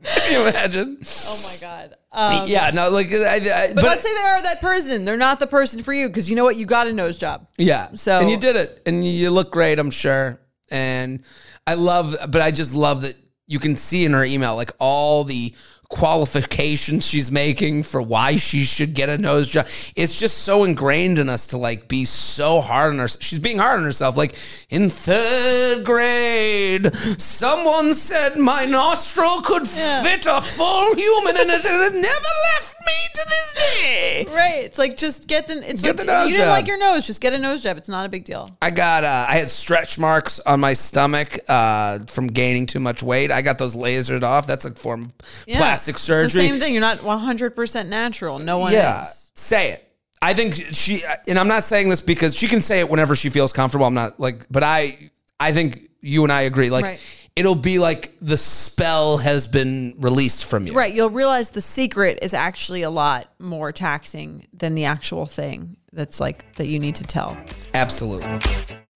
Can you imagine? Oh my god. Um, yeah, no, like, I, I, but, let's say they are that person. They're not the person for you because you know what? You got a nose job. Yeah. So- and you did it, and you look great, I'm sure. And I love, but I just love that you can see in her email like all the qualifications she's making for why she should get a nose job. It's just so ingrained in us to like be so hard on her. She's being hard on herself. Like in third grade, someone said my nostril could Yeah. fit a full human in it, and it never left me to this day. Right. It's like just get the. It's Get like, the nose you didn't job. like your nose. Just get a nose job. It's not a big deal. I got uh, I had stretch marks on my stomach uh, from gaining too much weight. I got those lasered off. That's a form of Yeah. plastic It's surgery. the same thing. You're not 100 percent natural. No one yeah, is. say it. I think she and I'm not saying this because she can say it whenever she feels comfortable. I'm not like, but I I think you and I agree. Like Right. it'll be like the spell has been released from you. Right. You'll realize the secret is actually a lot more taxing than the actual thing that's like that you need to tell. Absolutely.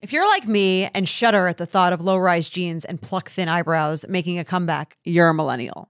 If you're like me and shudder at the thought of low rise jeans and pluck thin eyebrows making a comeback, you're a millennial.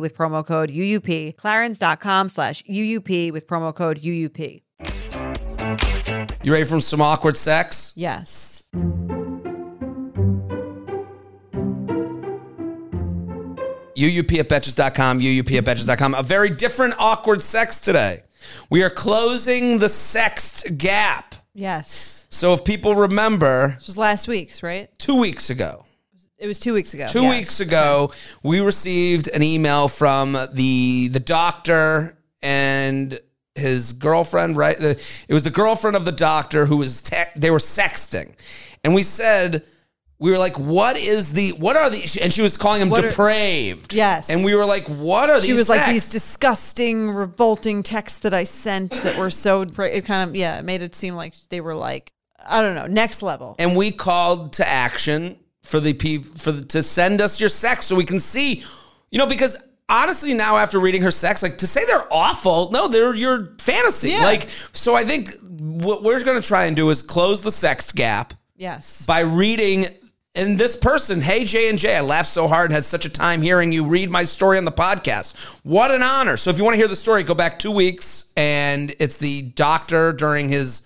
with promo code UUP, clarins.com slash UUP with promo code UUP. You ready for some awkward sex? Yes. UUP at Betches.com, UUP at Betches.com. A very different awkward sex today. We are closing the sexed gap. Yes. So if people remember, This was last week's, right? two weeks ago, It was two weeks ago. two Yes. weeks ago, we received an email from the the doctor and his girlfriend. Right, the, it was the girlfriend of the doctor who was te- they were sexting, and we said. We were like, "What is the? What are the?" And she was calling him What are- depraved. Yes. and we were like, "What are these?" She was like these disgusting, revolting texts that I sent that were so. It kind of yeah, it made it seem like they were like I don't know, next level. and we called to action for the people for the, to send us your sex so we can see. You know because honestly now after reading her sex like to say they're awful no they're your fantasy. Yeah. like so i think what we're going to try and do is close the sex gap Yes. by reading and this person hey j and j i laughed so hard and had such a time hearing you read my story on the podcast. What an honor. So if you want to hear the story go back two weeks and it's the doctor during his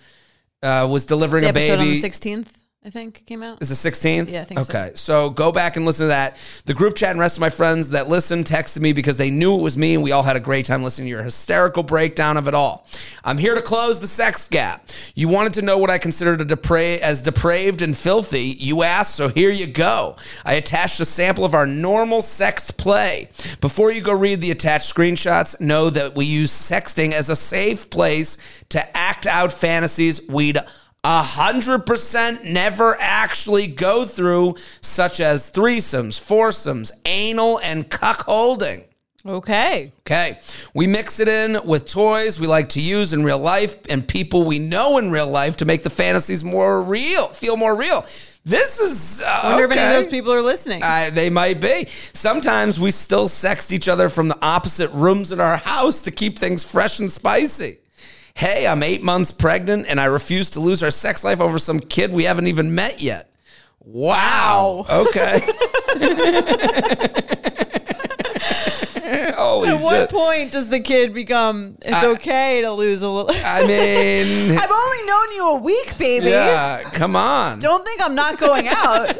uh, was delivering the a baby on the 16th, I think, came out. is the 16th? Yeah, I think so. okay. So. go back and listen to that. The group chat and rest of my friends that listened texted me because they knew it was me and we all had a great time listening to your hysterical breakdown of it all. I'm here to close the sex gap. You wanted to know what I considered a depra- as depraved and filthy. You asked, so here you go. I attached a sample of our normal sexed play. Before you go read the attached screenshots, know that we use sexting as a safe place to act out fantasies we'd a hundred percent never actually go through, such as threesomes, foursomes, anal, and cuckolding. Okay. Okay. We mix it in with toys we like to use in real life and people we know in real life to make the fantasies more real, feel more real. This is. Uh, I wonder if any of those people are listening. Uh, they might be. Sometimes we still sext each other from the opposite rooms in our house to keep things fresh and spicy. Hey, I'm eight months pregnant and I refuse to lose our sex life over some kid we haven't even met yet. Wow. Okay. Holy At what shit. point does the kid become it's okay to lose a little? I mean, I've only known you a week, baby. yeah, come on. Don't think I'm not going out.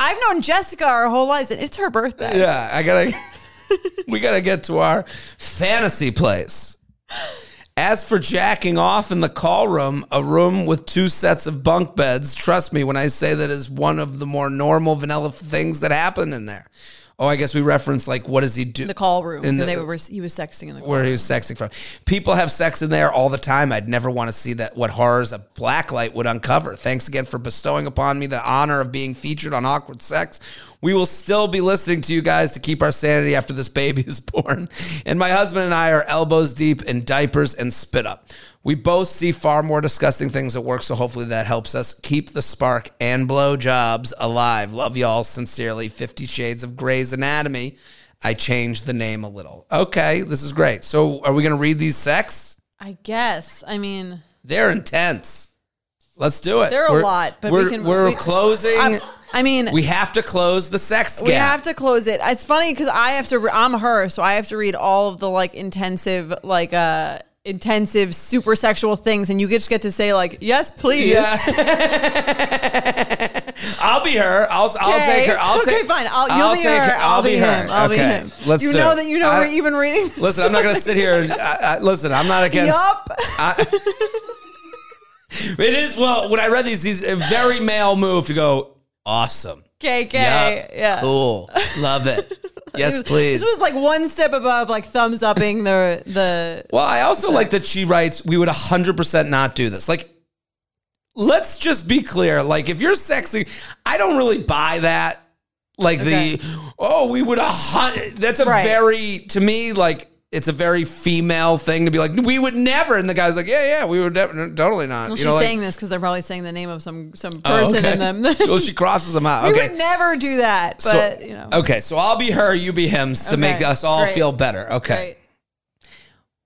I've known Jessica our whole lives, and it's her birthday. Yeah, I gotta. we gotta get to our fantasy place. As for jacking off in the call room, a room with two sets of bunk beds, trust me when I say that is one of the more normal vanilla things that happen in there. Oh, I guess we reference like what does he do? The call room. In the- they were he was sexting in the call where room. he was sexing from. People have sex in there all the time. I'd never want to see that. What horrors a blacklight would uncover. Thanks again for bestowing upon me the honor of being featured on Awkward Sex. We will still be listening to you guys to keep our sanity after this baby is born. And my husband and I are elbows deep in diapers and spit up. We both see far more disgusting things at work, so hopefully that helps us keep the spark and blow jobs alive. Love y'all sincerely. Fifty Shades of Grey's Anatomy. I changed the name a little. Okay, this is great. So, are we going to read these sex? I guess. I mean, They're intense. Let's do it. They're a We're- lot, but we're, we can- We're we- closing. I'm, I mean, we have to close the sex gap. we have to close it. It's funny because I have to. I'm her, so I have to read all of the like intensive, like uh intensive, super sexual things, and you just get to say like, "Yes, please." Yeah. I'll be her. I'll, I'll take her. I'll okay, take. fine. I'll, you'll be take her. I'll, be, him. I'll okay. be him. Let's you know it. that you know I- we're even reading. Listen, I'm not going to sit here. And, I, I, listen, I'm not against. Yup. It is well. When I read these, these a very male move to go. Awesome. KK. Yup. Yeah. Cool. Love it. Yes, please. This was like one step above like thumbs upping the the Well, I also like that she writes, we would 100% not do this. Like, let's just be clear. Like, if you're sexy, I don't really buy that. Like, Okay. the, oh, we would a hundred. That's a Right. very, to me, like, it's a very female thing to be like, we would never. And the guy's like, yeah, yeah, we would never, totally not. Well, you she's know, like, saying this because they're probably saying the name of some some oh, person okay. in them. so she crosses them out. we Okay. would never do that, So- but you know. Okay, so I'll be her, you be him to Okay, make us all great. feel better. Okay.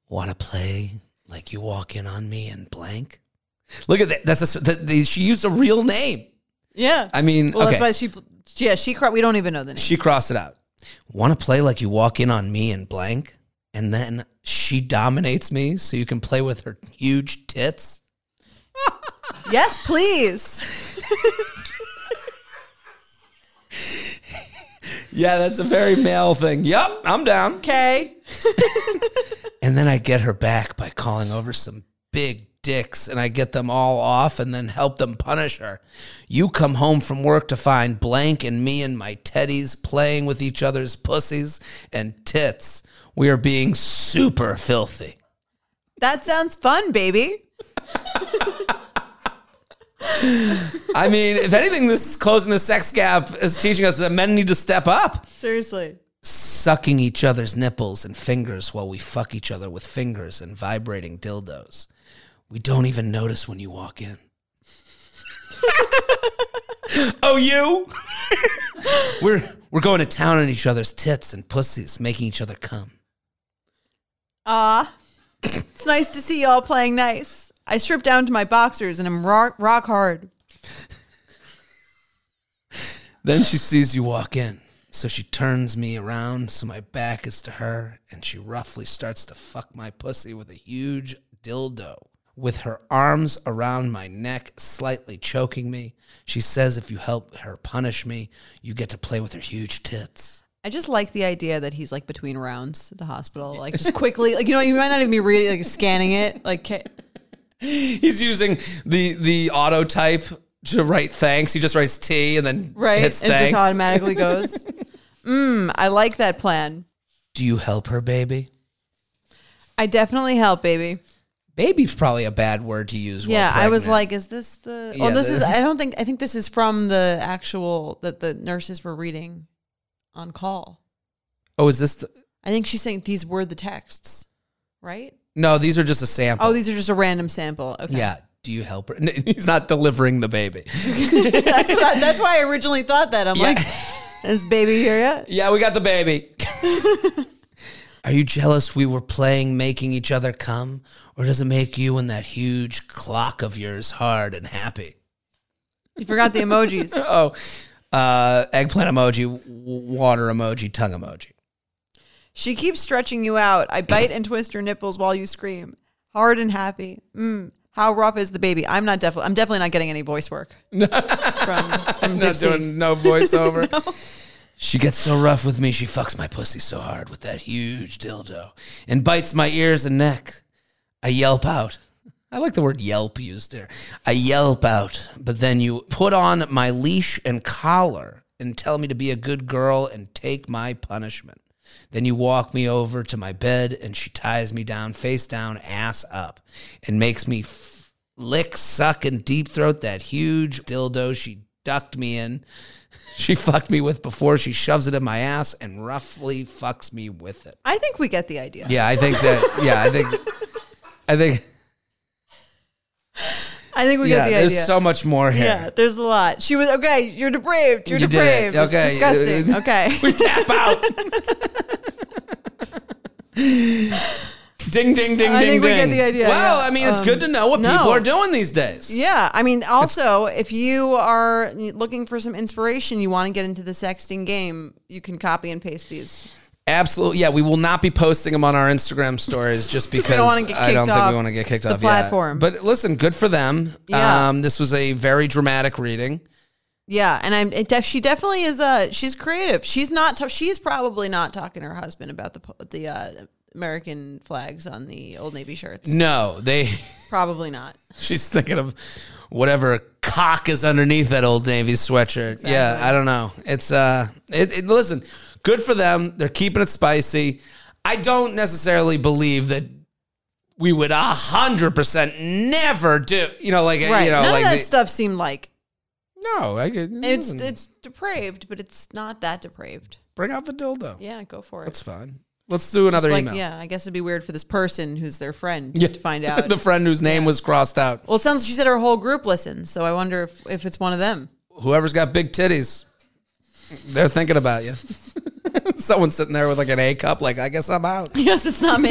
Want to play like you walk in on me and blank? Look at that. That's a, the, the, she used a real name. Yeah. I mean, well, okay. that's why she. Yeah, she. We don't even know the name. She crossed it out. Want to play like you walk in on me and blank? And then she dominates me so you can play with her huge tits? yes, please. Yeah, that's a very male thing. Yup, I'm down. Okay. And then I get her back by calling over some big dicks and I get them all off and then help them punish her. You come home from work to find blank and me and my teddies playing with each other's pussies and tits. We are being super filthy. That sounds fun, baby. I mean, if anything, this closing the sex gap is teaching us that men need to step up. Seriously. Sucking each other's nipples and fingers while we fuck each other with fingers and vibrating dildos. We don't even notice when you walk in. oh, you? we're we're going to town on each other's tits and pussies, making each other come. Ah. It's nice to see y'all playing nice. I strip down to my boxers and I'm rock, rock hard. Then she sees you walk in. So she turns me around so my back is to her and she roughly starts to fuck my pussy with a huge dildo. With her arms around my neck, slightly choking me, she says if you help her punish me, you get to play with her huge tits. I just like the idea that he's like between rounds at the hospital, like just quickly, like you know, you might not even be reading, like scanning it, like ca- He's using the the auto type to write thanks. He just writes T and then right, hits it just automatically goes. mm, I like that plan. Do you help her, baby? I definitely help, baby. Baby's probably a bad word to use. Yeah, I was like, is this the? Yeah, oh, this the- is. I don't think. I think this is from the actual that the nurses were reading on call. oh, is this? The, I think she's saying these were the texts, right? no, these are just a sample. Oh, these are just a random sample. Okay. Yeah. Do you help her? He's not delivering the baby. that's I, that's why I originally thought that. I'm Yeah. like, is baby here yet? Yeah, we got the baby. Are you jealous we were playing making each other come? Or does it make you and that huge clock of yours hard and happy? You forgot the emojis. Oh, uh, eggplant emoji, w- water emoji, tongue emoji. She keeps stretching you out. I bite and twist your nipples while you scream. Hard and happy. Mm. How rough is the baby? I'm not definitely. I'm definitely not getting any voice work from from Not doing no voiceover. She gets so rough with me, she fucks my pussy so hard with that huge dildo and bites my ears and neck. I yelp out. I like the word yelp used there. I yelp out, but then you put on my leash and collar and tell me to be a good girl and take my punishment. Then you walk me over to my bed and she ties me down, face down, ass up, and makes me f- lick, suck, and deep throat that huge dildo she ducked me in. She fucked me with before she shoves it in my ass and roughly fucks me with it. I think we get the idea. Yeah, I think that. Yeah, I think. I think. I think we yeah, get the idea. there's so much more here. yeah, there's a lot. She was okay. You're depraved. You're You depraved. It's Okay. disgusting. Okay. We tap out. ding, ding, ding, I ding, think we get the idea, Well, yeah. I mean, it's Um, good to know what no. people are doing these days. Yeah, I mean, also, if you are looking for some inspiration, you want to get into the sexting game, you can copy and paste these. Absolutely. Yeah, we will not be posting them on our Instagram stories just because don't get I don't think we want to get kicked the off yet. platform. But listen, good for them. Yeah. Um, this was a very dramatic reading. Yeah, and I'm. It def- she definitely is. Uh, she's creative. She's not. T- she's probably not talking to her husband about the the uh, American flags on the Old Navy shirts. No, they. Probably not. She's thinking of whatever cock is underneath that old Navy sweatshirt. Yeah, I don't know. It's uh, it, it, listen, good for them. They're keeping it spicy. I don't necessarily believe that we would a hundred percent never do. You know, like Right. you know, None like of that the- stuff seemed like no. I could, it's it's depraved, but it's not that depraved. bring out the dildo. Yeah, go for it. That's fine. Let's do another like, email. Yeah, I guess it'd be weird for this person who's their friend Yeah. to find out. the friend whose name was crossed out. well, it sounds like she said her whole group listens, so I wonder if, if it's one of them. Whoever's got big titties, they're thinking about you. Someone's sitting there with like an A cup, like I guess I'm out. Yes, it's not me.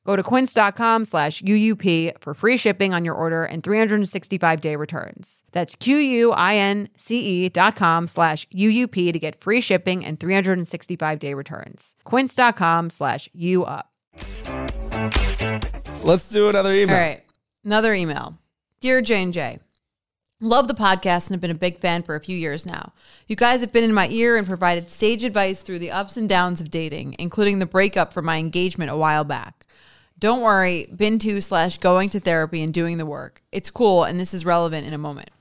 Go to quince.com slash UUP for free shipping on your order and 365 day returns. That's Q-U-I-N-C-E dot com slash UUP to get free shipping and 365 day returns. Quince.com slash UUP. Let's do another email. All right. Another email. Dear J and J. Love the podcast and have been a big fan for a few years now. You guys have been in my ear and provided sage advice through the ups and downs of dating, including the breakup from my engagement a while back. Don't worry, been to slash going to therapy and doing the work. It's cool, and this is relevant in a moment.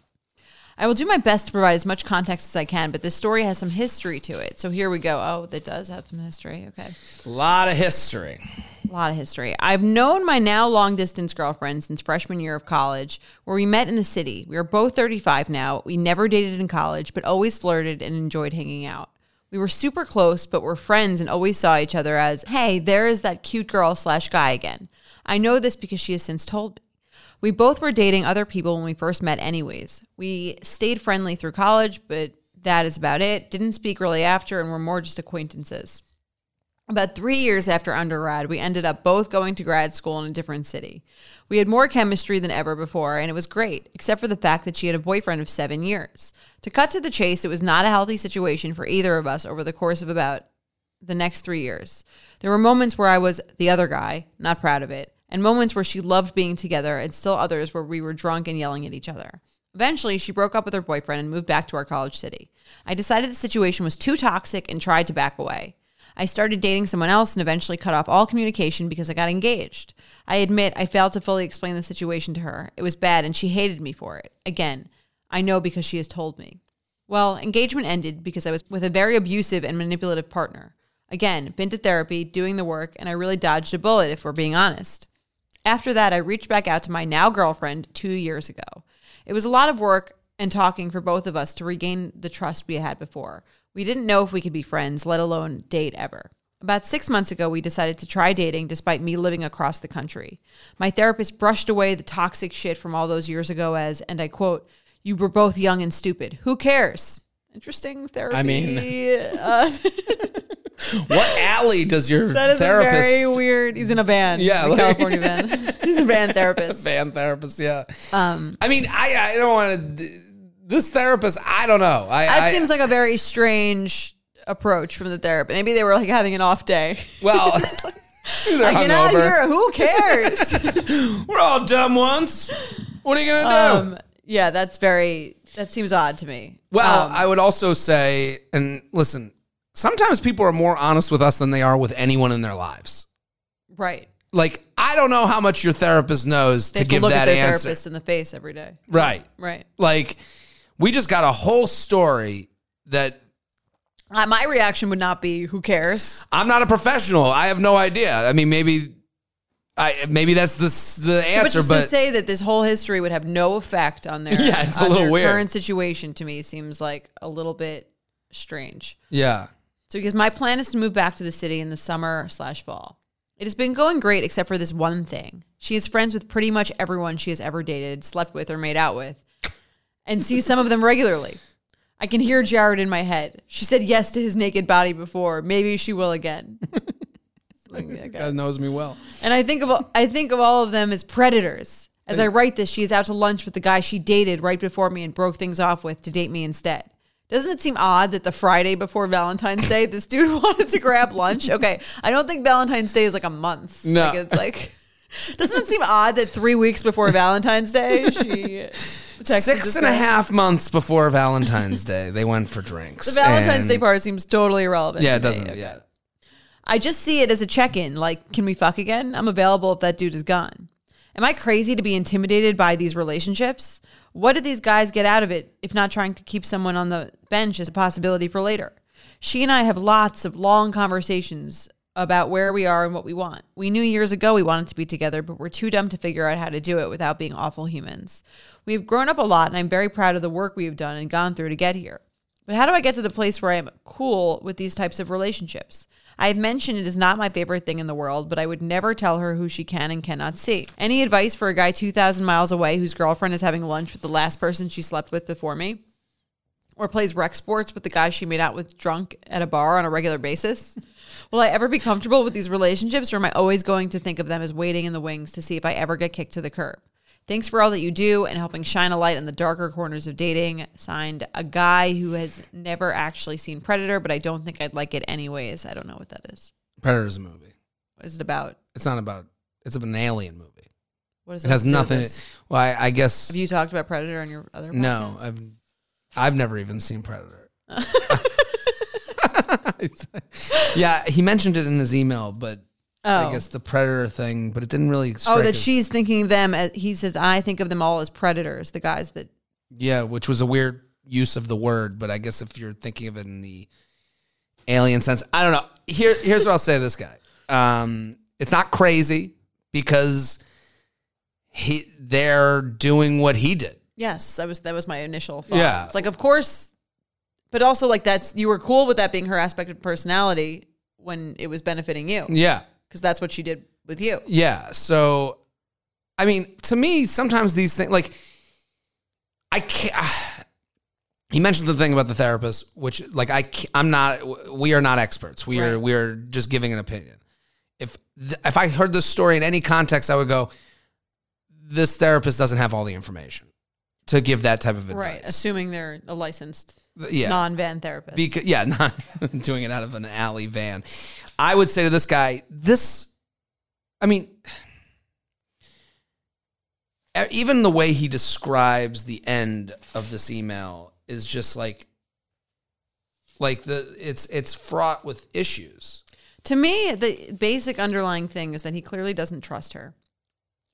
I will do my best to provide as much context as I can, but this story has some history to it. So here we go. Oh, that does have some history. Okay. A lot of history. A lot of history. I've known my now long distance girlfriend since freshman year of college, where we met in the city. We are both 35 now. We never dated in college, but always flirted and enjoyed hanging out. We were super close, but were friends and always saw each other as, hey, there is that cute girl slash guy again. I know this because she has since told me. We both were dating other people when we first met, anyways. We stayed friendly through college, but that is about it. Didn't speak really after, and were more just acquaintances. About three years after undergrad, we ended up both going to grad school in a different city. We had more chemistry than ever before, and it was great, except for the fact that she had a boyfriend of seven years. To cut to the chase, it was not a healthy situation for either of us over the course of about the next three years. There were moments where I was the other guy, not proud of it, and moments where she loved being together, and still others where we were drunk and yelling at each other. Eventually, she broke up with her boyfriend and moved back to our college city. I decided the situation was too toxic and tried to back away. I started dating someone else and eventually cut off all communication because I got engaged. I admit I failed to fully explain the situation to her. It was bad and she hated me for it. Again, I know because she has told me. Well, engagement ended because I was with a very abusive and manipulative partner. Again, been to therapy, doing the work, and I really dodged a bullet if we're being honest. After that, I reached back out to my now girlfriend two years ago. It was a lot of work and talking for both of us to regain the trust we had before. We didn't know if we could be friends, let alone date ever. About six months ago, we decided to try dating despite me living across the country. My therapist brushed away the toxic shit from all those years ago as, and I quote, You were both young and stupid. Who cares? Interesting therapy. I mean- uh, What alley does your that is therapist? a very weird. He's in a band. Yeah, like- California band. He's a band therapist. Fan therapist, yeah. Um, I mean, I I don't want to. This therapist, I don't know. I, that I, seems like a very strange approach from the therapist. Maybe they were like having an off day. well. they're Like, you know, hungover. here, who cares? We're all dumb once. What are you gonna do? um, yeah, that's very. That seems odd to me. Well, Um, I would also say, and listen, sometimes people are more honest with us than they are with anyone in their lives. right. Like, I don't know how much your therapist knows They to give look that at their answer. therapist in the face every day. Right. Right. Like, we just got a whole story that Uh, my reaction would not be, "Who cares?" I'm not a professional. I have no idea. I mean, maybe, I maybe that's the the but answer, just but, to say that this whole history would have no effect on their Yeah, it's a little weird. current situation to me seems like a little bit strange. yeah. So because my plan is to move back to the city in the summer slash fall. It has been going great except for this one thing. She is friends with pretty much everyone she has ever dated, slept with, or made out with, and see some of them regularly. I can hear Jared in my head. She said yes to his naked body before. Maybe she will again. God knows me well. And I think of all- I think of all of them as predators, As I write this, she is out to lunch with the guy she dated right before me and broke things off with to date me instead. Doesn't it seem odd that the Friday before Valentine's Day, this dude wanted to grab lunch? Okay, I don't think Valentine's Day is like a month. No. Like it's like, doesn't it seem odd that three weeks before Valentine's Day, she texted Six this and a guy? half months before Valentine's Day, they went for drinks. The Valentine's Day And- part seems totally irrelevant. Yeah, to it doesn't. Okay. Yeah. I just see it as a check in. Like, can we fuck again? I'm available if that dude is gone. Am I crazy to be intimidated by these relationships? What do these guys get out of it if not trying to keep someone on the bench as a possibility for later? She and I have lots of long conversations about where we are and what we want. We knew years ago we wanted to be together, but we're too dumb to figure out how to do it without being awful humans. We've grown up a lot, and I'm very proud of the work we have done and gone through to get here. But how do I get to the place where I'm cool with these types of relationships? I have mentioned it is not my favorite thing in the world, but I would never tell her who she can and cannot see. Any advice for a guy 2,000 miles away whose girlfriend is having lunch with the last person she slept with before me? Or plays rec sports with the guy she made out with drunk at a bar on a regular basis? Will I ever be comfortable with these relationships, or am I always going to think of them as waiting in the wings to see if I ever get kicked to the curb? Thanks for all that you do and helping shine a light on the darker corners of dating. Signed, a guy who has never actually seen Predator, but I don't think I'd like it anyways. I don't know what that is. Predator's a movie. What is it about? It's not about. It's an alien movie. What is It It has have to do with nothing. Well, I, I guess Have you talked about Predator on your other? no. I've I've never even seen Predator. yeah, he mentioned it in his email, but Oh. I guess the Predator thing, but it didn't really. Oh, that us. she's thinking of them as he says. I think of them all as predators. The guys that Yeah, which was a weird use of the word, but I guess if you're thinking of it in the alien sense, I don't know. Here, here's what I'll say to this guy. Um, it's not crazy because he they're doing what he did. Yes, that was that was my initial thought. Yeah. It's like of course but also like that's you were cool with that being her aspect of personality when it was benefiting you. Yeah. Because that's what she did with you. Yeah. So, I mean, to me, sometimes these things, like, I can't. Ah, he mentioned the thing about the therapist, which, like, I, I'm not. We are not experts. We are. We are just giving an opinion. If if I heard this story in any context, I would go, this therapist doesn't have all the information to give that type of advice. Right. Assuming they're a licensed yeah. non van therapist. Because yeah, not doing it out of an alley van. I would say to this guy, this I mean even the way he describes the end of this email is just like like the it's it's fraught with issues. to me, the basic underlying thing is that he clearly doesn't trust her.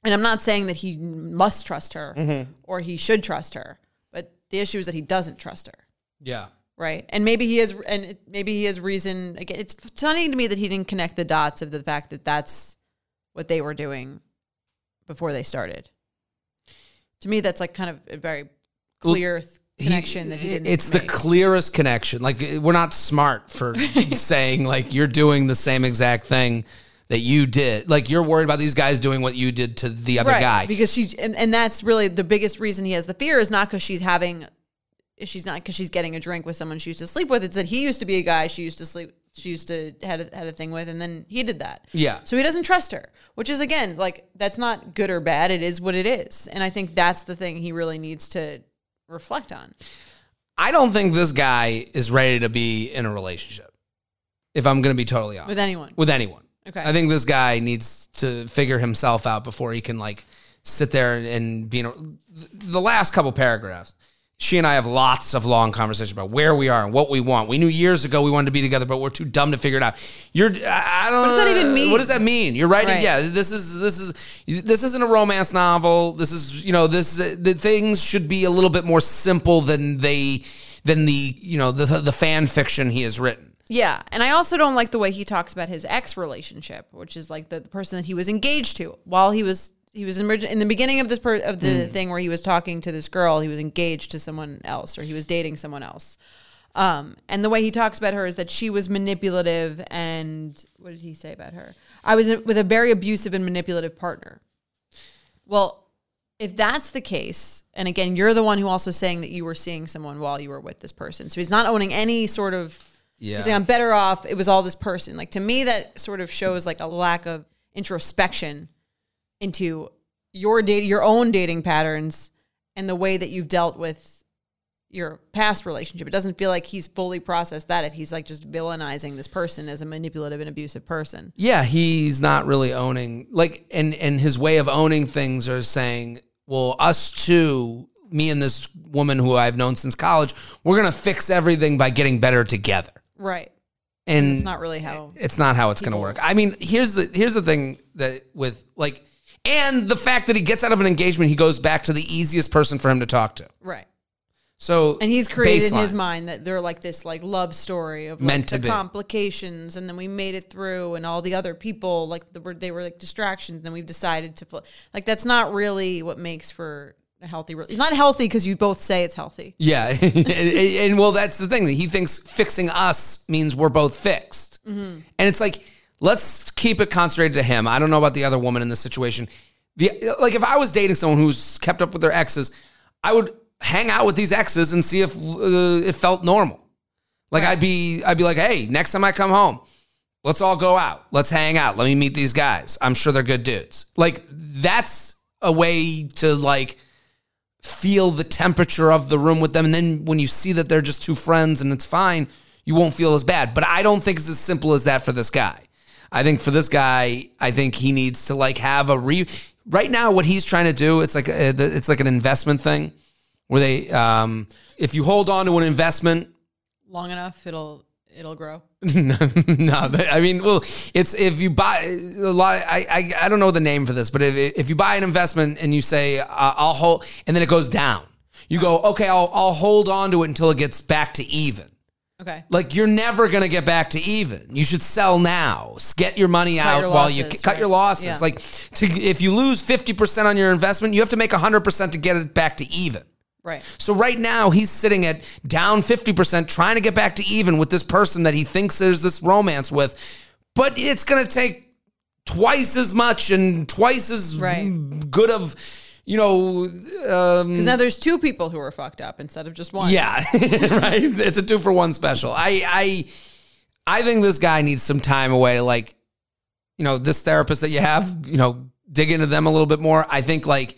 And I'm not saying that he must trust her Mm-hmm. or he should trust her, but the issue is that he doesn't trust her. Yeah. Right. And maybe he has, and maybe he has reason. Again, it's funny to me that he didn't connect the dots of the fact that that's what they were doing before they started. To me, that's like kind of a very clear th- connection that he didn't. it's the clearest connection. Like we're not smart for saying like you're doing the same exact thing that you did. Like you're worried about these guys doing what you did to the other right, guy. because she, and, and that's really the biggest reason he has the fear is not because she's having, she's not because she's getting a drink with someone she used to sleep with. It's that he used to be a guy she used to sleep, she used to had a, had a thing with, and then he did that. Yeah. So he doesn't trust her, which is again like that's not good or bad. It is what it is, and I think that's the thing he really needs to reflect on. I don't think this guy is ready to be in a relationship. If I'm going to be totally honest. With anyone. With anyone. Okay. I think this guy needs to figure himself out before he can like sit there and be in a, the last couple paragraphs. She and I have lots of long conversations about where we are and what we want. We knew years ago we wanted to be together, but we're too dumb to figure it out. You're, I I don't. What does that even mean? What does that mean? You're writing, Right. yeah. This is this is this isn't a romance novel. This is you know this the things should be a little bit more simple than they than the you know the the fan fiction he has written. Yeah, and I also don't like the way he talks about his ex relationship, which is like the, the person that he was engaged to while he was he was in, in the beginning of this per, of the thing where he was talking to this girl. He was engaged to someone else, or he was dating someone else. Um, and the way he talks about her is that she was manipulative, and what did he say about her? I was with a very abusive and manipulative partner. Well, if that's the case, and again, you're the one who also saying that you were seeing someone while you were with this person, so he's not owning any sort of Yeah. He's saying I'm better off. It was all this person. Like to me, that sort of shows like a lack of introspection into your date your own dating patterns and the way that you've dealt with your past relationship. It doesn't feel like he's fully processed that if he's like just villainizing this person as a manipulative and abusive person. Yeah, he's not really owning like and and his way of owning things are saying, well, us two, me and this woman who I've known since college, we're gonna fix everything by getting better together. Right. And It's not really how it's not how it's going to work. I mean, here's the here's the thing that with like and the fact that he gets out of an engagement, he goes back to the easiest person for him to talk to. right. So And he's created in his mind that they're like this like love story of like, Meant to the be. complications, and then we made it through, and all the other people like the, were they were like distractions. And then we've decided to fl- like that's not really what makes for a healthy. Re- it's not healthy because you both say it's healthy. Yeah, and, and, well, that's the thing. He thinks fixing us means we're both fixed, Mm-hmm. and it's like let's keep it concentrated to him. I don't know about the other woman in this situation. The like, if I was dating someone who's kept up with their exes, I would hang out with these exes and see if uh, it felt normal. Like I'd be, I'd be like, hey, next time I come home, let's all go out. Let's hang out. Let me meet these guys. I'm sure they're good dudes. Like that's a way to like feel the temperature of the room with them. And then when you see that they're just two friends and it's fine, you won't feel as bad. But I don't think it's as simple as that for this guy. I think for this guy, I think he needs to like have a re. Right now, what he's trying to do, it's like a, it's like an investment thing, where they, um, if you hold on to an investment, Long enough, it'll it'll grow. no, I mean, well, it's if you buy a lot. I, I I don't know the name for this, but if if you buy an investment and you say uh, I'll hold, and then it goes down, you go okay, I'll I'll hold on to it until it gets back to even. Okay. Like you're never gonna get back to even. You should sell now. Get your money out your while you losses, cut right. your losses. Yeah. Like to if you lose fifty percent on your investment, you have to make hundred percent to get it back to even. Right. So right now he's sitting at down 50% trying to get back to even with this person that he thinks there's this romance with. But it's going to take twice as much and twice as Right. good of, you know, um, Because now there's two people who are fucked up instead of just one. yeah, right. It's a two for one special. I I I think this guy needs some time away. Like, you know, this therapist that you have, you know, dig into them a little bit more. I think like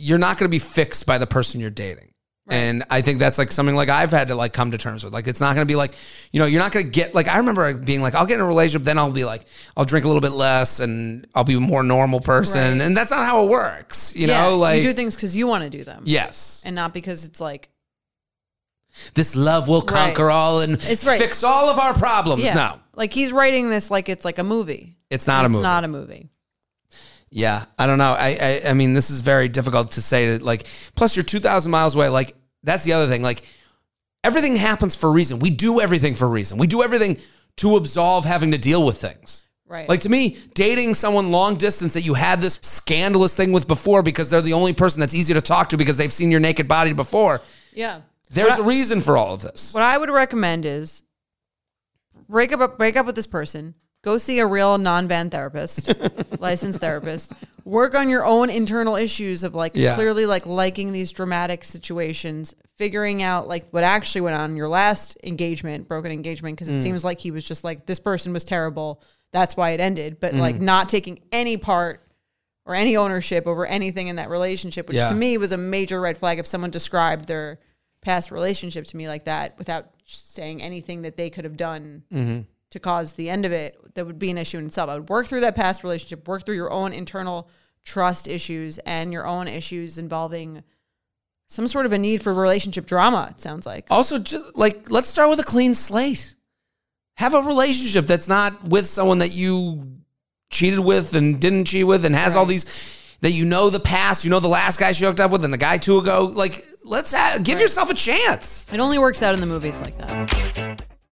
you're not going to be fixed by the person you're dating. And I think that's like something like I've had to like come to terms with. Like it's not going to be like, you know, you're not going to get like I remember being like I'll get in a relationship then I'll be like I'll drink a little bit less and I'll be a more normal person. Right. And that's not how it works. You Yeah, know, like you do things because you want to do them. yes. And not because it's like this love will conquer Right. all and It's right. fix all of our problems. yeah. No, Like he's writing this like it's like a movie. it's not a movie. it's not a movie. Yeah, I don't know. I, I I mean, this is very difficult to say. That like, plus you're two thousand miles away. Like that's the other thing. Like everything happens for a reason. We do everything for a reason. We do everything to absolve having to deal with things. Right. Like to me, dating someone long distance that you had this scandalous thing with before because they're the only person that's easy to talk to because they've seen your naked body before. yeah. There's What a reason for all of this. What I would recommend is break up break up with this person. Go see a real non-ban therapist, licensed therapist. Work on your own internal issues of like Yeah. clearly like liking these dramatic situations, figuring out like what actually went on in your last engagement, broken engagement because it Mm. seems like he was just like this person was terrible. That's why it ended, but like not taking any part or any ownership over anything in that relationship, which Yeah. to me was a major red flag if someone described their past relationship to me like that without saying anything that they could have done Mm-hmm. To cause the end of it, that would be an issue in itself. I would work through that past relationship, work through your own internal trust issues and your own issues involving some sort of a need for relationship drama, it sounds like. Also, just like let's start with a clean slate. Have a relationship that's not with someone that you cheated with and didn't cheat with, and has all these that you know the past. You know the last guy she hooked up with and the guy two ago. Like, let's have, give yourself a chance. It only works out in the movies like that.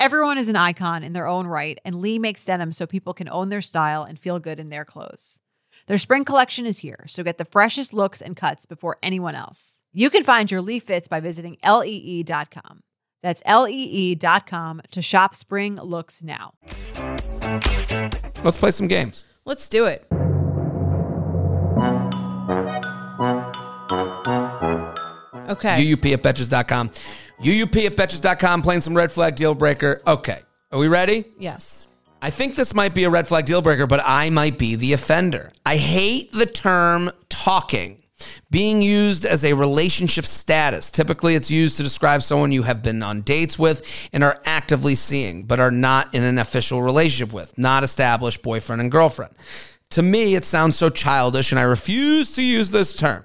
Everyone is an icon in their own right, and Lee makes denim so people can own their style and feel good in their clothes. Their spring collection is here, so get the freshest looks and cuts before anyone else. You can find your Lee fits by visiting lee.com. That's lee.com to shop spring looks now. Let's play some games. Let's do it. Okay. UUP at Betches.com. UUP at Betches.com playing some red flag deal breaker. Okay. Are we ready? yes. I think this might be a red flag deal breaker, but I might be the offender. I hate the term talking being used as a relationship status. Typically, it's used to describe someone you have been on dates with and are actively seeing, but are not in an official relationship with, not established boyfriend and girlfriend. To me, it sounds so childish, and I refuse to use this term.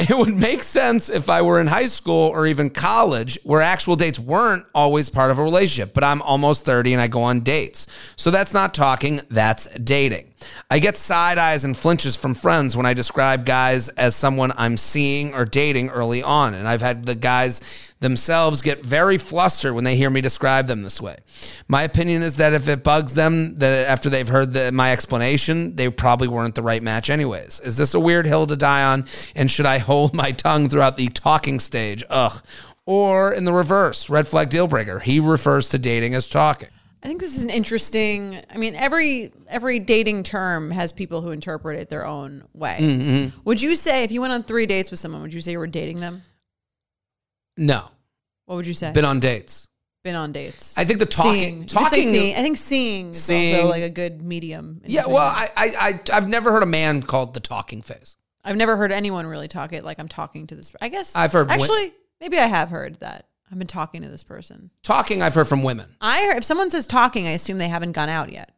It would make sense if I were in high school or even college where actual dates weren't always part of a relationship, but I'm almost 30 and I go on dates. So that's not talking, that's dating. I get side eyes and flinches from friends when I describe guys as someone I'm seeing or dating early on. And I've had the guys themselves get very flustered when they hear me describe them this way. My opinion is that if it bugs them that after they've heard the, my explanation, they probably weren't the right match anyways. Is this a weird hill to die on? And should I hold my tongue throughout the talking stage? Ugh. Or in the reverse, red flag deal breaker. He refers to dating as talking. I think this is an interesting. I mean, every every dating term has people who interpret it their own way. Mm-hmm. Would you say if you went on three dates with someone, would you say you were dating them? No. What would you say? Been on dates. Been on dates. I think the talking Seeing. You could say talking seeing. I think seeing is Seeing. also like a good medium. Yeah, well, I, I, I, I've never heard a man called the talking phase. I've never heard anyone really talk it like I'm talking to this. I guess I've heard Actually, maybe I have heard that. I've been talking to this person. Talking, I've heard from women. I heard, if someone says talking, I assume they haven't gone out yet.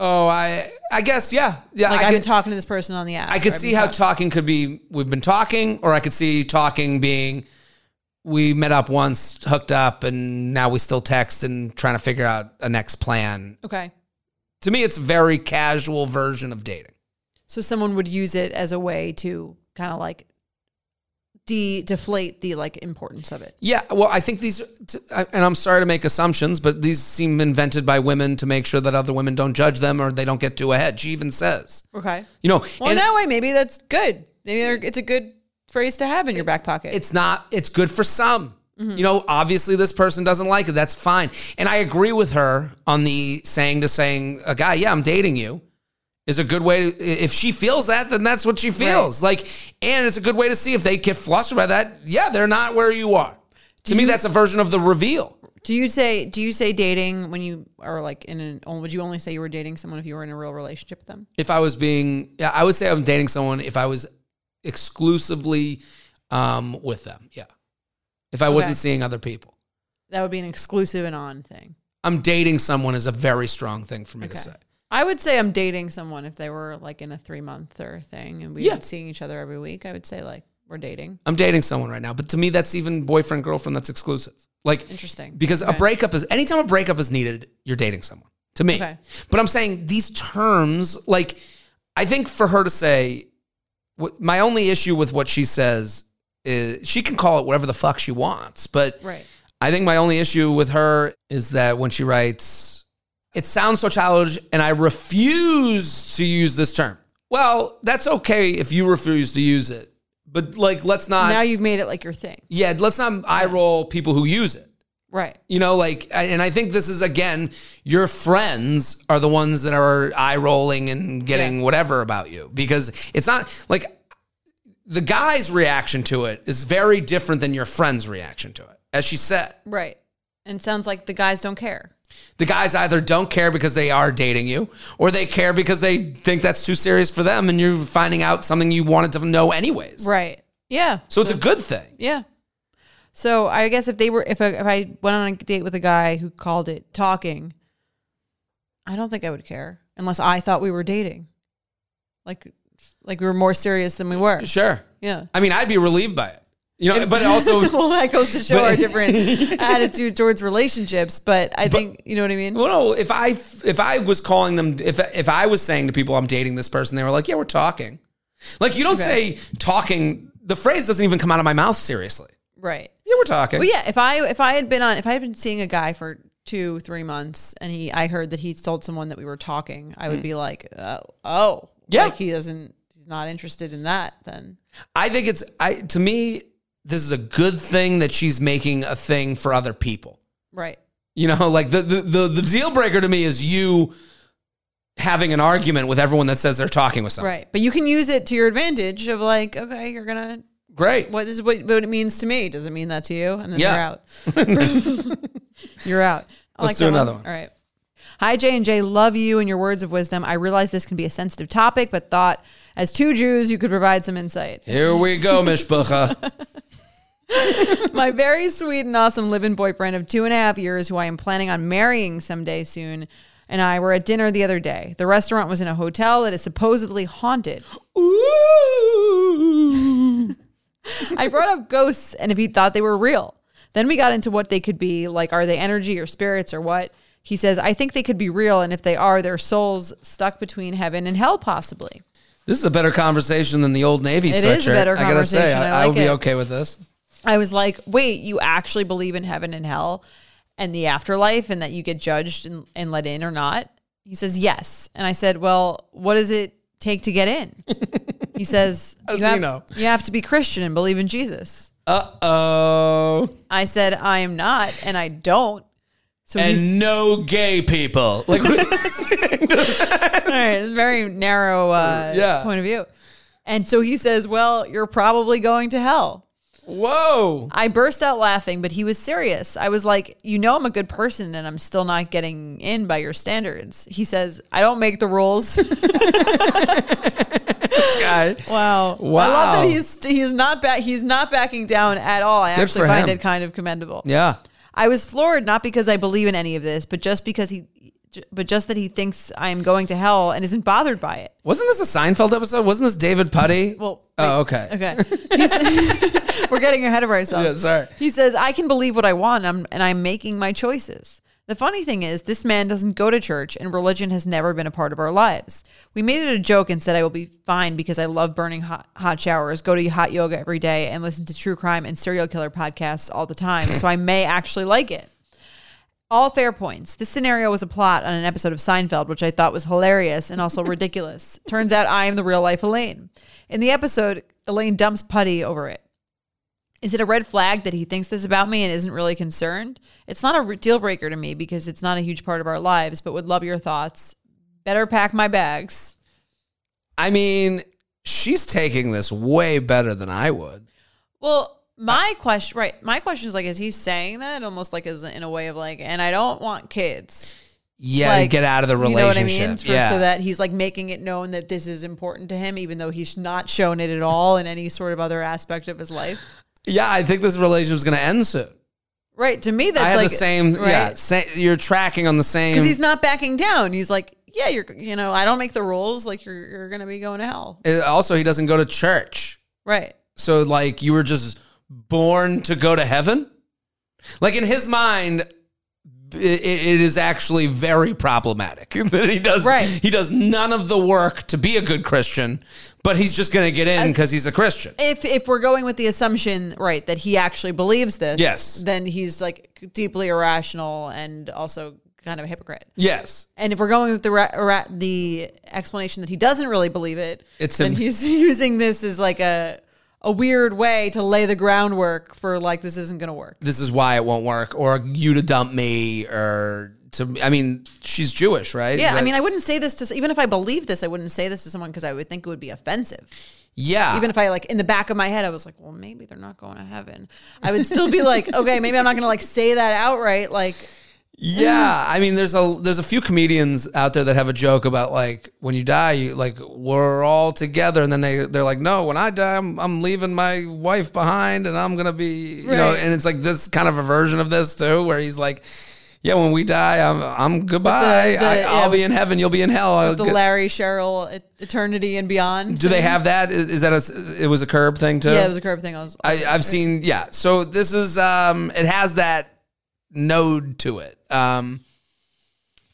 Oh, I, I guess, yeah, yeah. Like I I've been talking to this person on the app. I could see how talking could be. We've been talking, or I could see talking being. We met up once, hooked up, and now we still text and trying to figure out a next plan. okay. To me, it's a very casual version of dating. So someone would use it as a way to kind of like de deflate the like importance of it. Yeah, well, I think these, and I'm sorry to make assumptions, but these seem invented by women to make sure that other women don't judge them or they don't get too ahead. She even says, Okay. you know, Well, and that way maybe that's good. Maybe it's a good phrase to have in your back pocket. it's not, it's good for some. Mm-hmm. You know, obviously this person doesn't like it. That's fine. And I agree with her on the saying to saying a guy, yeah, I'm dating you. Is a good way to, if she feels that, then that's what she feels. Like, and it's a good way to see if they get flustered by that. Yeah, they're not where you are. To me, that's a version of the reveal. do you say do you say dating when you are like in an would you only say you were dating someone if you were in a real relationship with them? if I was being, yeah, I would say I'm dating someone if I was exclusively um, with them. Yeah. If I wasn't seeing other people. That would be an exclusive and on thing. I'm dating someone is a very strong thing for me to say. I would say I'm dating someone if they were like in a three month or thing and we Yeah. were seeing each other every week. I would say like we're dating. I'm dating someone right now, but to me, that's even boyfriend, girlfriend, that's exclusive. Like, Interesting. because a breakup is, anytime a breakup is needed, you're dating someone to me. Okay. But I'm saying these terms, like, I think for her to say, what, my only issue with what she says is she can call it whatever the fuck she wants, but Right. I think my only issue with her is that when she writes, it sounds so childish, and I refuse to use this term. Well, that's okay if you refuse to use it, but like, let's not. now you've made it like your thing. yeah, let's not eye roll people who use it. Right. You know, like, and I think this is again, your friends are the ones that are eye rolling and getting Yeah. whatever about you because it's not like the guy's reaction to it is very different than your friend's reaction to it, as she said. Right. And sounds like the guys don't care. The guys either don't care because they are dating you, or they care because they think that's too serious for them, and you're finding out something you wanted to know anyways. Right. Yeah. So it's a good thing. Yeah. So I guess if they were, if I, if I went on a date with a guy who called it talking, I don't think I would care unless I thought we were dating, like, like we were more serious than we were. Sure. Yeah. I mean, I'd be relieved by it. You know, but also well, that goes to show But- our different attitude towards relationships. But I think you know what I mean. Well, no. If I if I was calling them, if if I was saying to people, I'm dating this person, they were like, "Yeah, we're talking." Like you don't Okay. say talking. The phrase doesn't even come out of my mouth seriously. right. Yeah, we're talking. Well, yeah. If I if I had been on if I had been seeing a guy for two three months and he I heard that he told someone that we were talking, I would be like, oh, oh, Mm. Yeah. like he doesn't. He's not interested in that. Then I think it's I to me this is a good thing that she's making a thing for other people. right. You know, like the the the, the deal breaker to me is you having an argument with everyone that says they're talking with someone. Right. But you can use it to your advantage of like, okay, you're gonna Great. what this is what, what it means to me. Does it mean that to you? And then Yeah. you're out. you're out. I Let's like do another one. All right. Hi J and J, love you and your words of wisdom. I realize this can be a sensitive topic, but thought as two Jews you could provide some insight. Here we go, Mishpacha. My very sweet and awesome live-in boyfriend of two and a half years, who I am planning on marrying someday soon, and I were at dinner the other day. The restaurant was in a hotel that is supposedly haunted. Ooh. I brought up ghosts and if he thought they were real. Then we got into what they could be, like are they energy or spirits or what? He says, I think they could be real, and if they are, their souls stuck between heaven and hell, possibly. This is a better conversation than the old Navy It sweatshirt. is a better I gotta say, conversation. I I, I like would be okay with this. I was like, wait, you actually believe in heaven and hell and the afterlife and that you get judged and, and let in or not? He says, yes. And I said, well, what does it take to get in? He says, you have, know? you have to be Christian and believe in Jesus. Uh oh. I said, I am not, and I don't. So And no gay people. Like, All right, it's a very narrow uh, Yeah. point of view. And so he says, Well, you're probably going to hell. Whoa. I burst out laughing, but he was serious. I was like, You know, I'm a good person and I'm still not getting in by your standards. He says, I don't make the rules. This guy. wow. I love that he's he's not back he's not backing down at all. I Good actually for find him. it kind of commendable. Yeah. I was floored not because I believe in any of this, but just because he but just that he thinks I am going to hell and isn't bothered by it. Wasn't this a Seinfeld episode? Wasn't this David Puddy? Well, oh, okay. Okay. He's- we're getting ahead of ourselves. Yeah, sorry. He says, I can believe what I want and I'm, and I'm making my choices. The funny thing is, this man doesn't go to church and religion has never been a part of our lives. We made it a joke and said I will be fine because I love burning hot, hot showers, go to hot yoga every day, and listen to true crime and serial killer podcasts all the time. So I may actually like it. All fair points. This scenario was a plot on an episode of Seinfeld, which I thought was hilarious and also ridiculous. Turns out I am the real life Elaine. In the episode, Elaine dumps Puddy over it. Is it a red flag that he thinks this about me and isn't really concerned? It's not a deal breaker to me because it's not a huge part of our lives, but would love your thoughts. Better pack my bags. I mean, she's taking this way better than I would. Well, my question, right? My question is like, is he saying that almost like as in a way of like, and I don't want kids. Yeah, to Like, get out of the You know what I relationship. mean? For- yeah. So that he's like making it known that this is important to him, even though he's not shown it at all in any sort of other aspect of his life. yeah, I think this relationship's going to end soon. Right. To me, that's I have like the same. Yeah, right? sa- you're tracking on the same. Because he's not backing down. He's like, yeah, you're, you know, I don't make the rules. Like you're, you're going to be going to hell. Also, he doesn't go to church. Right. So, like, you were just born to go to heaven? Like, in his mind, it, it is actually very problematic that he does Right. he does none of the work to be a good Christian, but he's just going to get in because he's a Christian. If if we're going with the assumption, right, that he actually believes this, Yes. then he's like deeply irrational and also kind of a hypocrite. Yes. And if we're going with the ra- ra- the explanation that he doesn't really believe it, It's then him- he's using this as like a a weird way to lay the groundwork for like this isn't going to work. This is why it won't work, or you to dump me, or to. I mean, she's Jewish, right? Yeah, Is I mean, I wouldn't say this to even if I believe this, I wouldn't say this to someone because I would think it would be offensive. yeah. Even if I like in the back of my head, I was like, well, maybe they're not going to heaven. I would still be like, okay, maybe I'm not going to like say that outright. Like, Yeah, I mean, there's a there's a few comedians out there that have a joke about like when you die, you like we're all together, and then they they're like, no, when I die, I'm I'm leaving my wife behind, and I'm gonna be, you know, Right. and it's like this kind of a version of this too, where he's like, Yeah, when we die, I'm I'm goodbye. the- I, yeah, I'll be in heaven. You'll be in hell. I'll The Larry Cheryl et- Eternity and Beyond. do they have that? Is, is that a? It was a curb thing too. Yeah, it was a curb thing. I was. I, I've seen. Yeah. So this is. Um. It has that node to it. Um.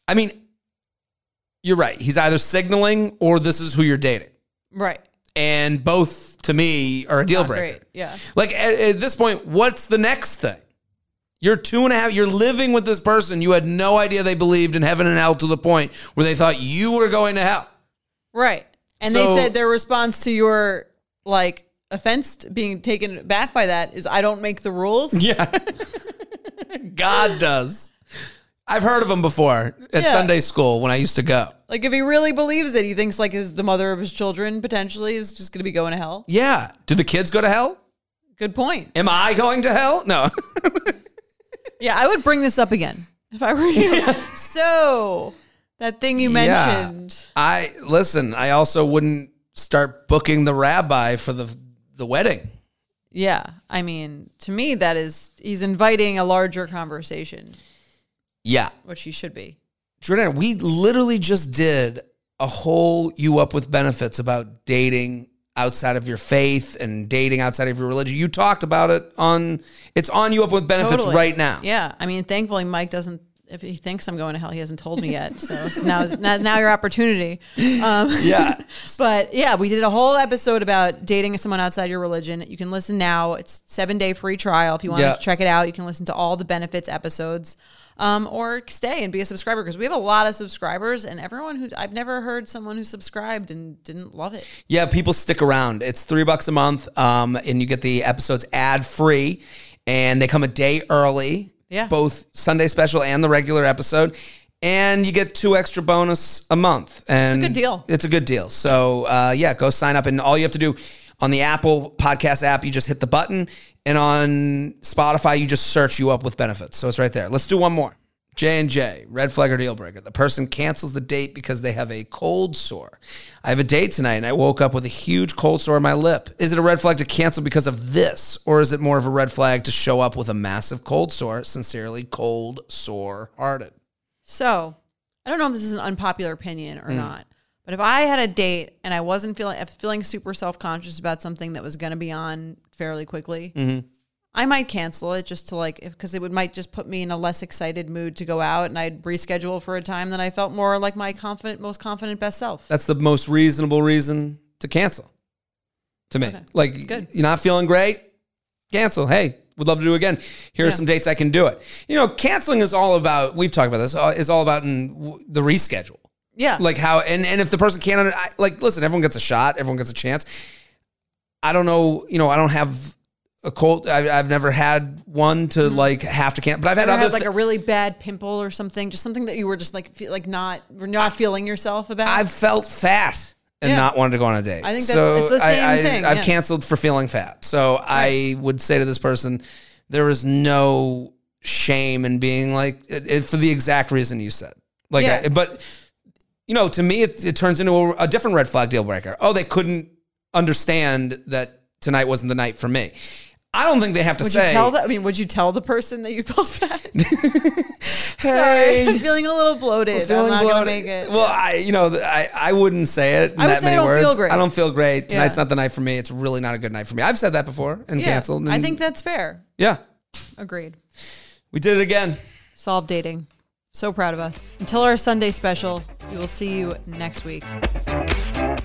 I mean, you're right. He's either signaling or this is who you're dating, right. and both to me are a deal Not breaker. great. Yeah. Like at, at this point, what's the next thing? You're two and a half. You're living with this person. You had no idea they believed in heaven and hell to the point where they thought you were going to hell. Right. And So- they said their response to your like offense being taken back by that is I don't make the rules. Yeah, God does. I've heard of him before at Yeah. Sunday school when I used to go. Like if he really believes it, he thinks like his the mother of his children potentially is just going to be going to hell. Yeah. Do the kids go to hell? Good point. Am I going to hell? No. Yeah, I would bring this up again if I were you. so that thing you Yeah. mentioned. I listen. I also wouldn't start booking the rabbi for the the wedding. Yeah, I mean, to me, that is he's inviting a larger conversation, Yeah. which he should be. Jordan, we literally just did a whole you up with benefits about dating outside of your faith and dating outside of your religion. You talked about it on it's on you up with benefits Totally. right now. Yeah, I mean, thankfully, Mike doesn't. If he thinks I'm going to hell, he hasn't told me yet. So it's now, now, now your opportunity. Um, Yeah. but yeah, we did a whole episode about dating someone outside your religion. You can listen now. It's seven day free trial. If you want Yeah. to check it out, you can listen to all the benefits episodes, um, or stay and be a subscriber because we have a lot of subscribers and everyone who's I've never heard someone who subscribed and didn't love it. Yeah, people stick around. It's three bucks a month, um, and you get the episodes ad free, and they come a day early. Yeah. both Sunday special and the regular episode, and you get two extra bonus a month. And it's a good deal. It's a good deal. So uh, yeah, go sign up, and all you have to do on the Apple Podcast app, you just hit the button, and on Spotify, you just search you up with benefits. So it's right there. Let's do one more. J and J, red flag or deal breaker. The person cancels the date because they have a cold sore. I have a date tonight and I woke up with a huge cold sore on my lip. Is it a red flag to cancel because of this, or is it more of a red flag to show up with a massive cold sore? Sincerely, cold sore hearted. So I don't know if this is an unpopular opinion or hmm. not, but if I had a date and I wasn't feeling feeling super self conscious about something that was going to be on fairly quickly, mm-hmm. I might cancel it just to like because it would might just put me in a less excited mood to go out, and I'd reschedule for a time that I felt more like my confident, most confident, best self. That's the most reasonable reason to cancel. To me, like Good. you're not feeling great, cancel. Hey, would love to do it again. Here are Yeah. some dates I can do it. You know, canceling is all about. We've talked about this. uh, Is all about in the reschedule. Yeah, Like how and and if the person can't, I, like listen, everyone gets a shot. Everyone gets a chance. I don't know. You know, I don't have a cold. I, I've never had one to mm-hmm. like have to cancel, but I've had had like thi- a really bad pimple or something, just something that you were just like feel, like not not feeling yourself about. I've felt fat and Yeah. not wanted to go on a date. I think that's- it's the I- same I, thing, I've yeah. canceled for feeling fat. So I would say to this person, there is no shame in being like it, it- for the exact reason you said. Like, Yeah. I, but you know, to me, it, it turns into a, a different red flag deal breaker. Oh, they couldn't understand that tonight wasn't the night for me. I don't think they have to would say. you tell that? I mean, would you tell the person that you felt bad? Sorry, I'm feeling a little bloated. I'm feeling not gonna make it. Well, I, you know, I, I wouldn't say it in I that say I many don't words. feel great. I don't feel great. Tonight's Yeah. not the night for me. It's really not a good night for me. I've said that before and yeah, canceled. I think that's fair. yeah, Agreed. we did it again. Solve dating. So proud of us. Until our Sunday special, we will see you next week.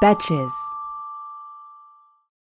Betches.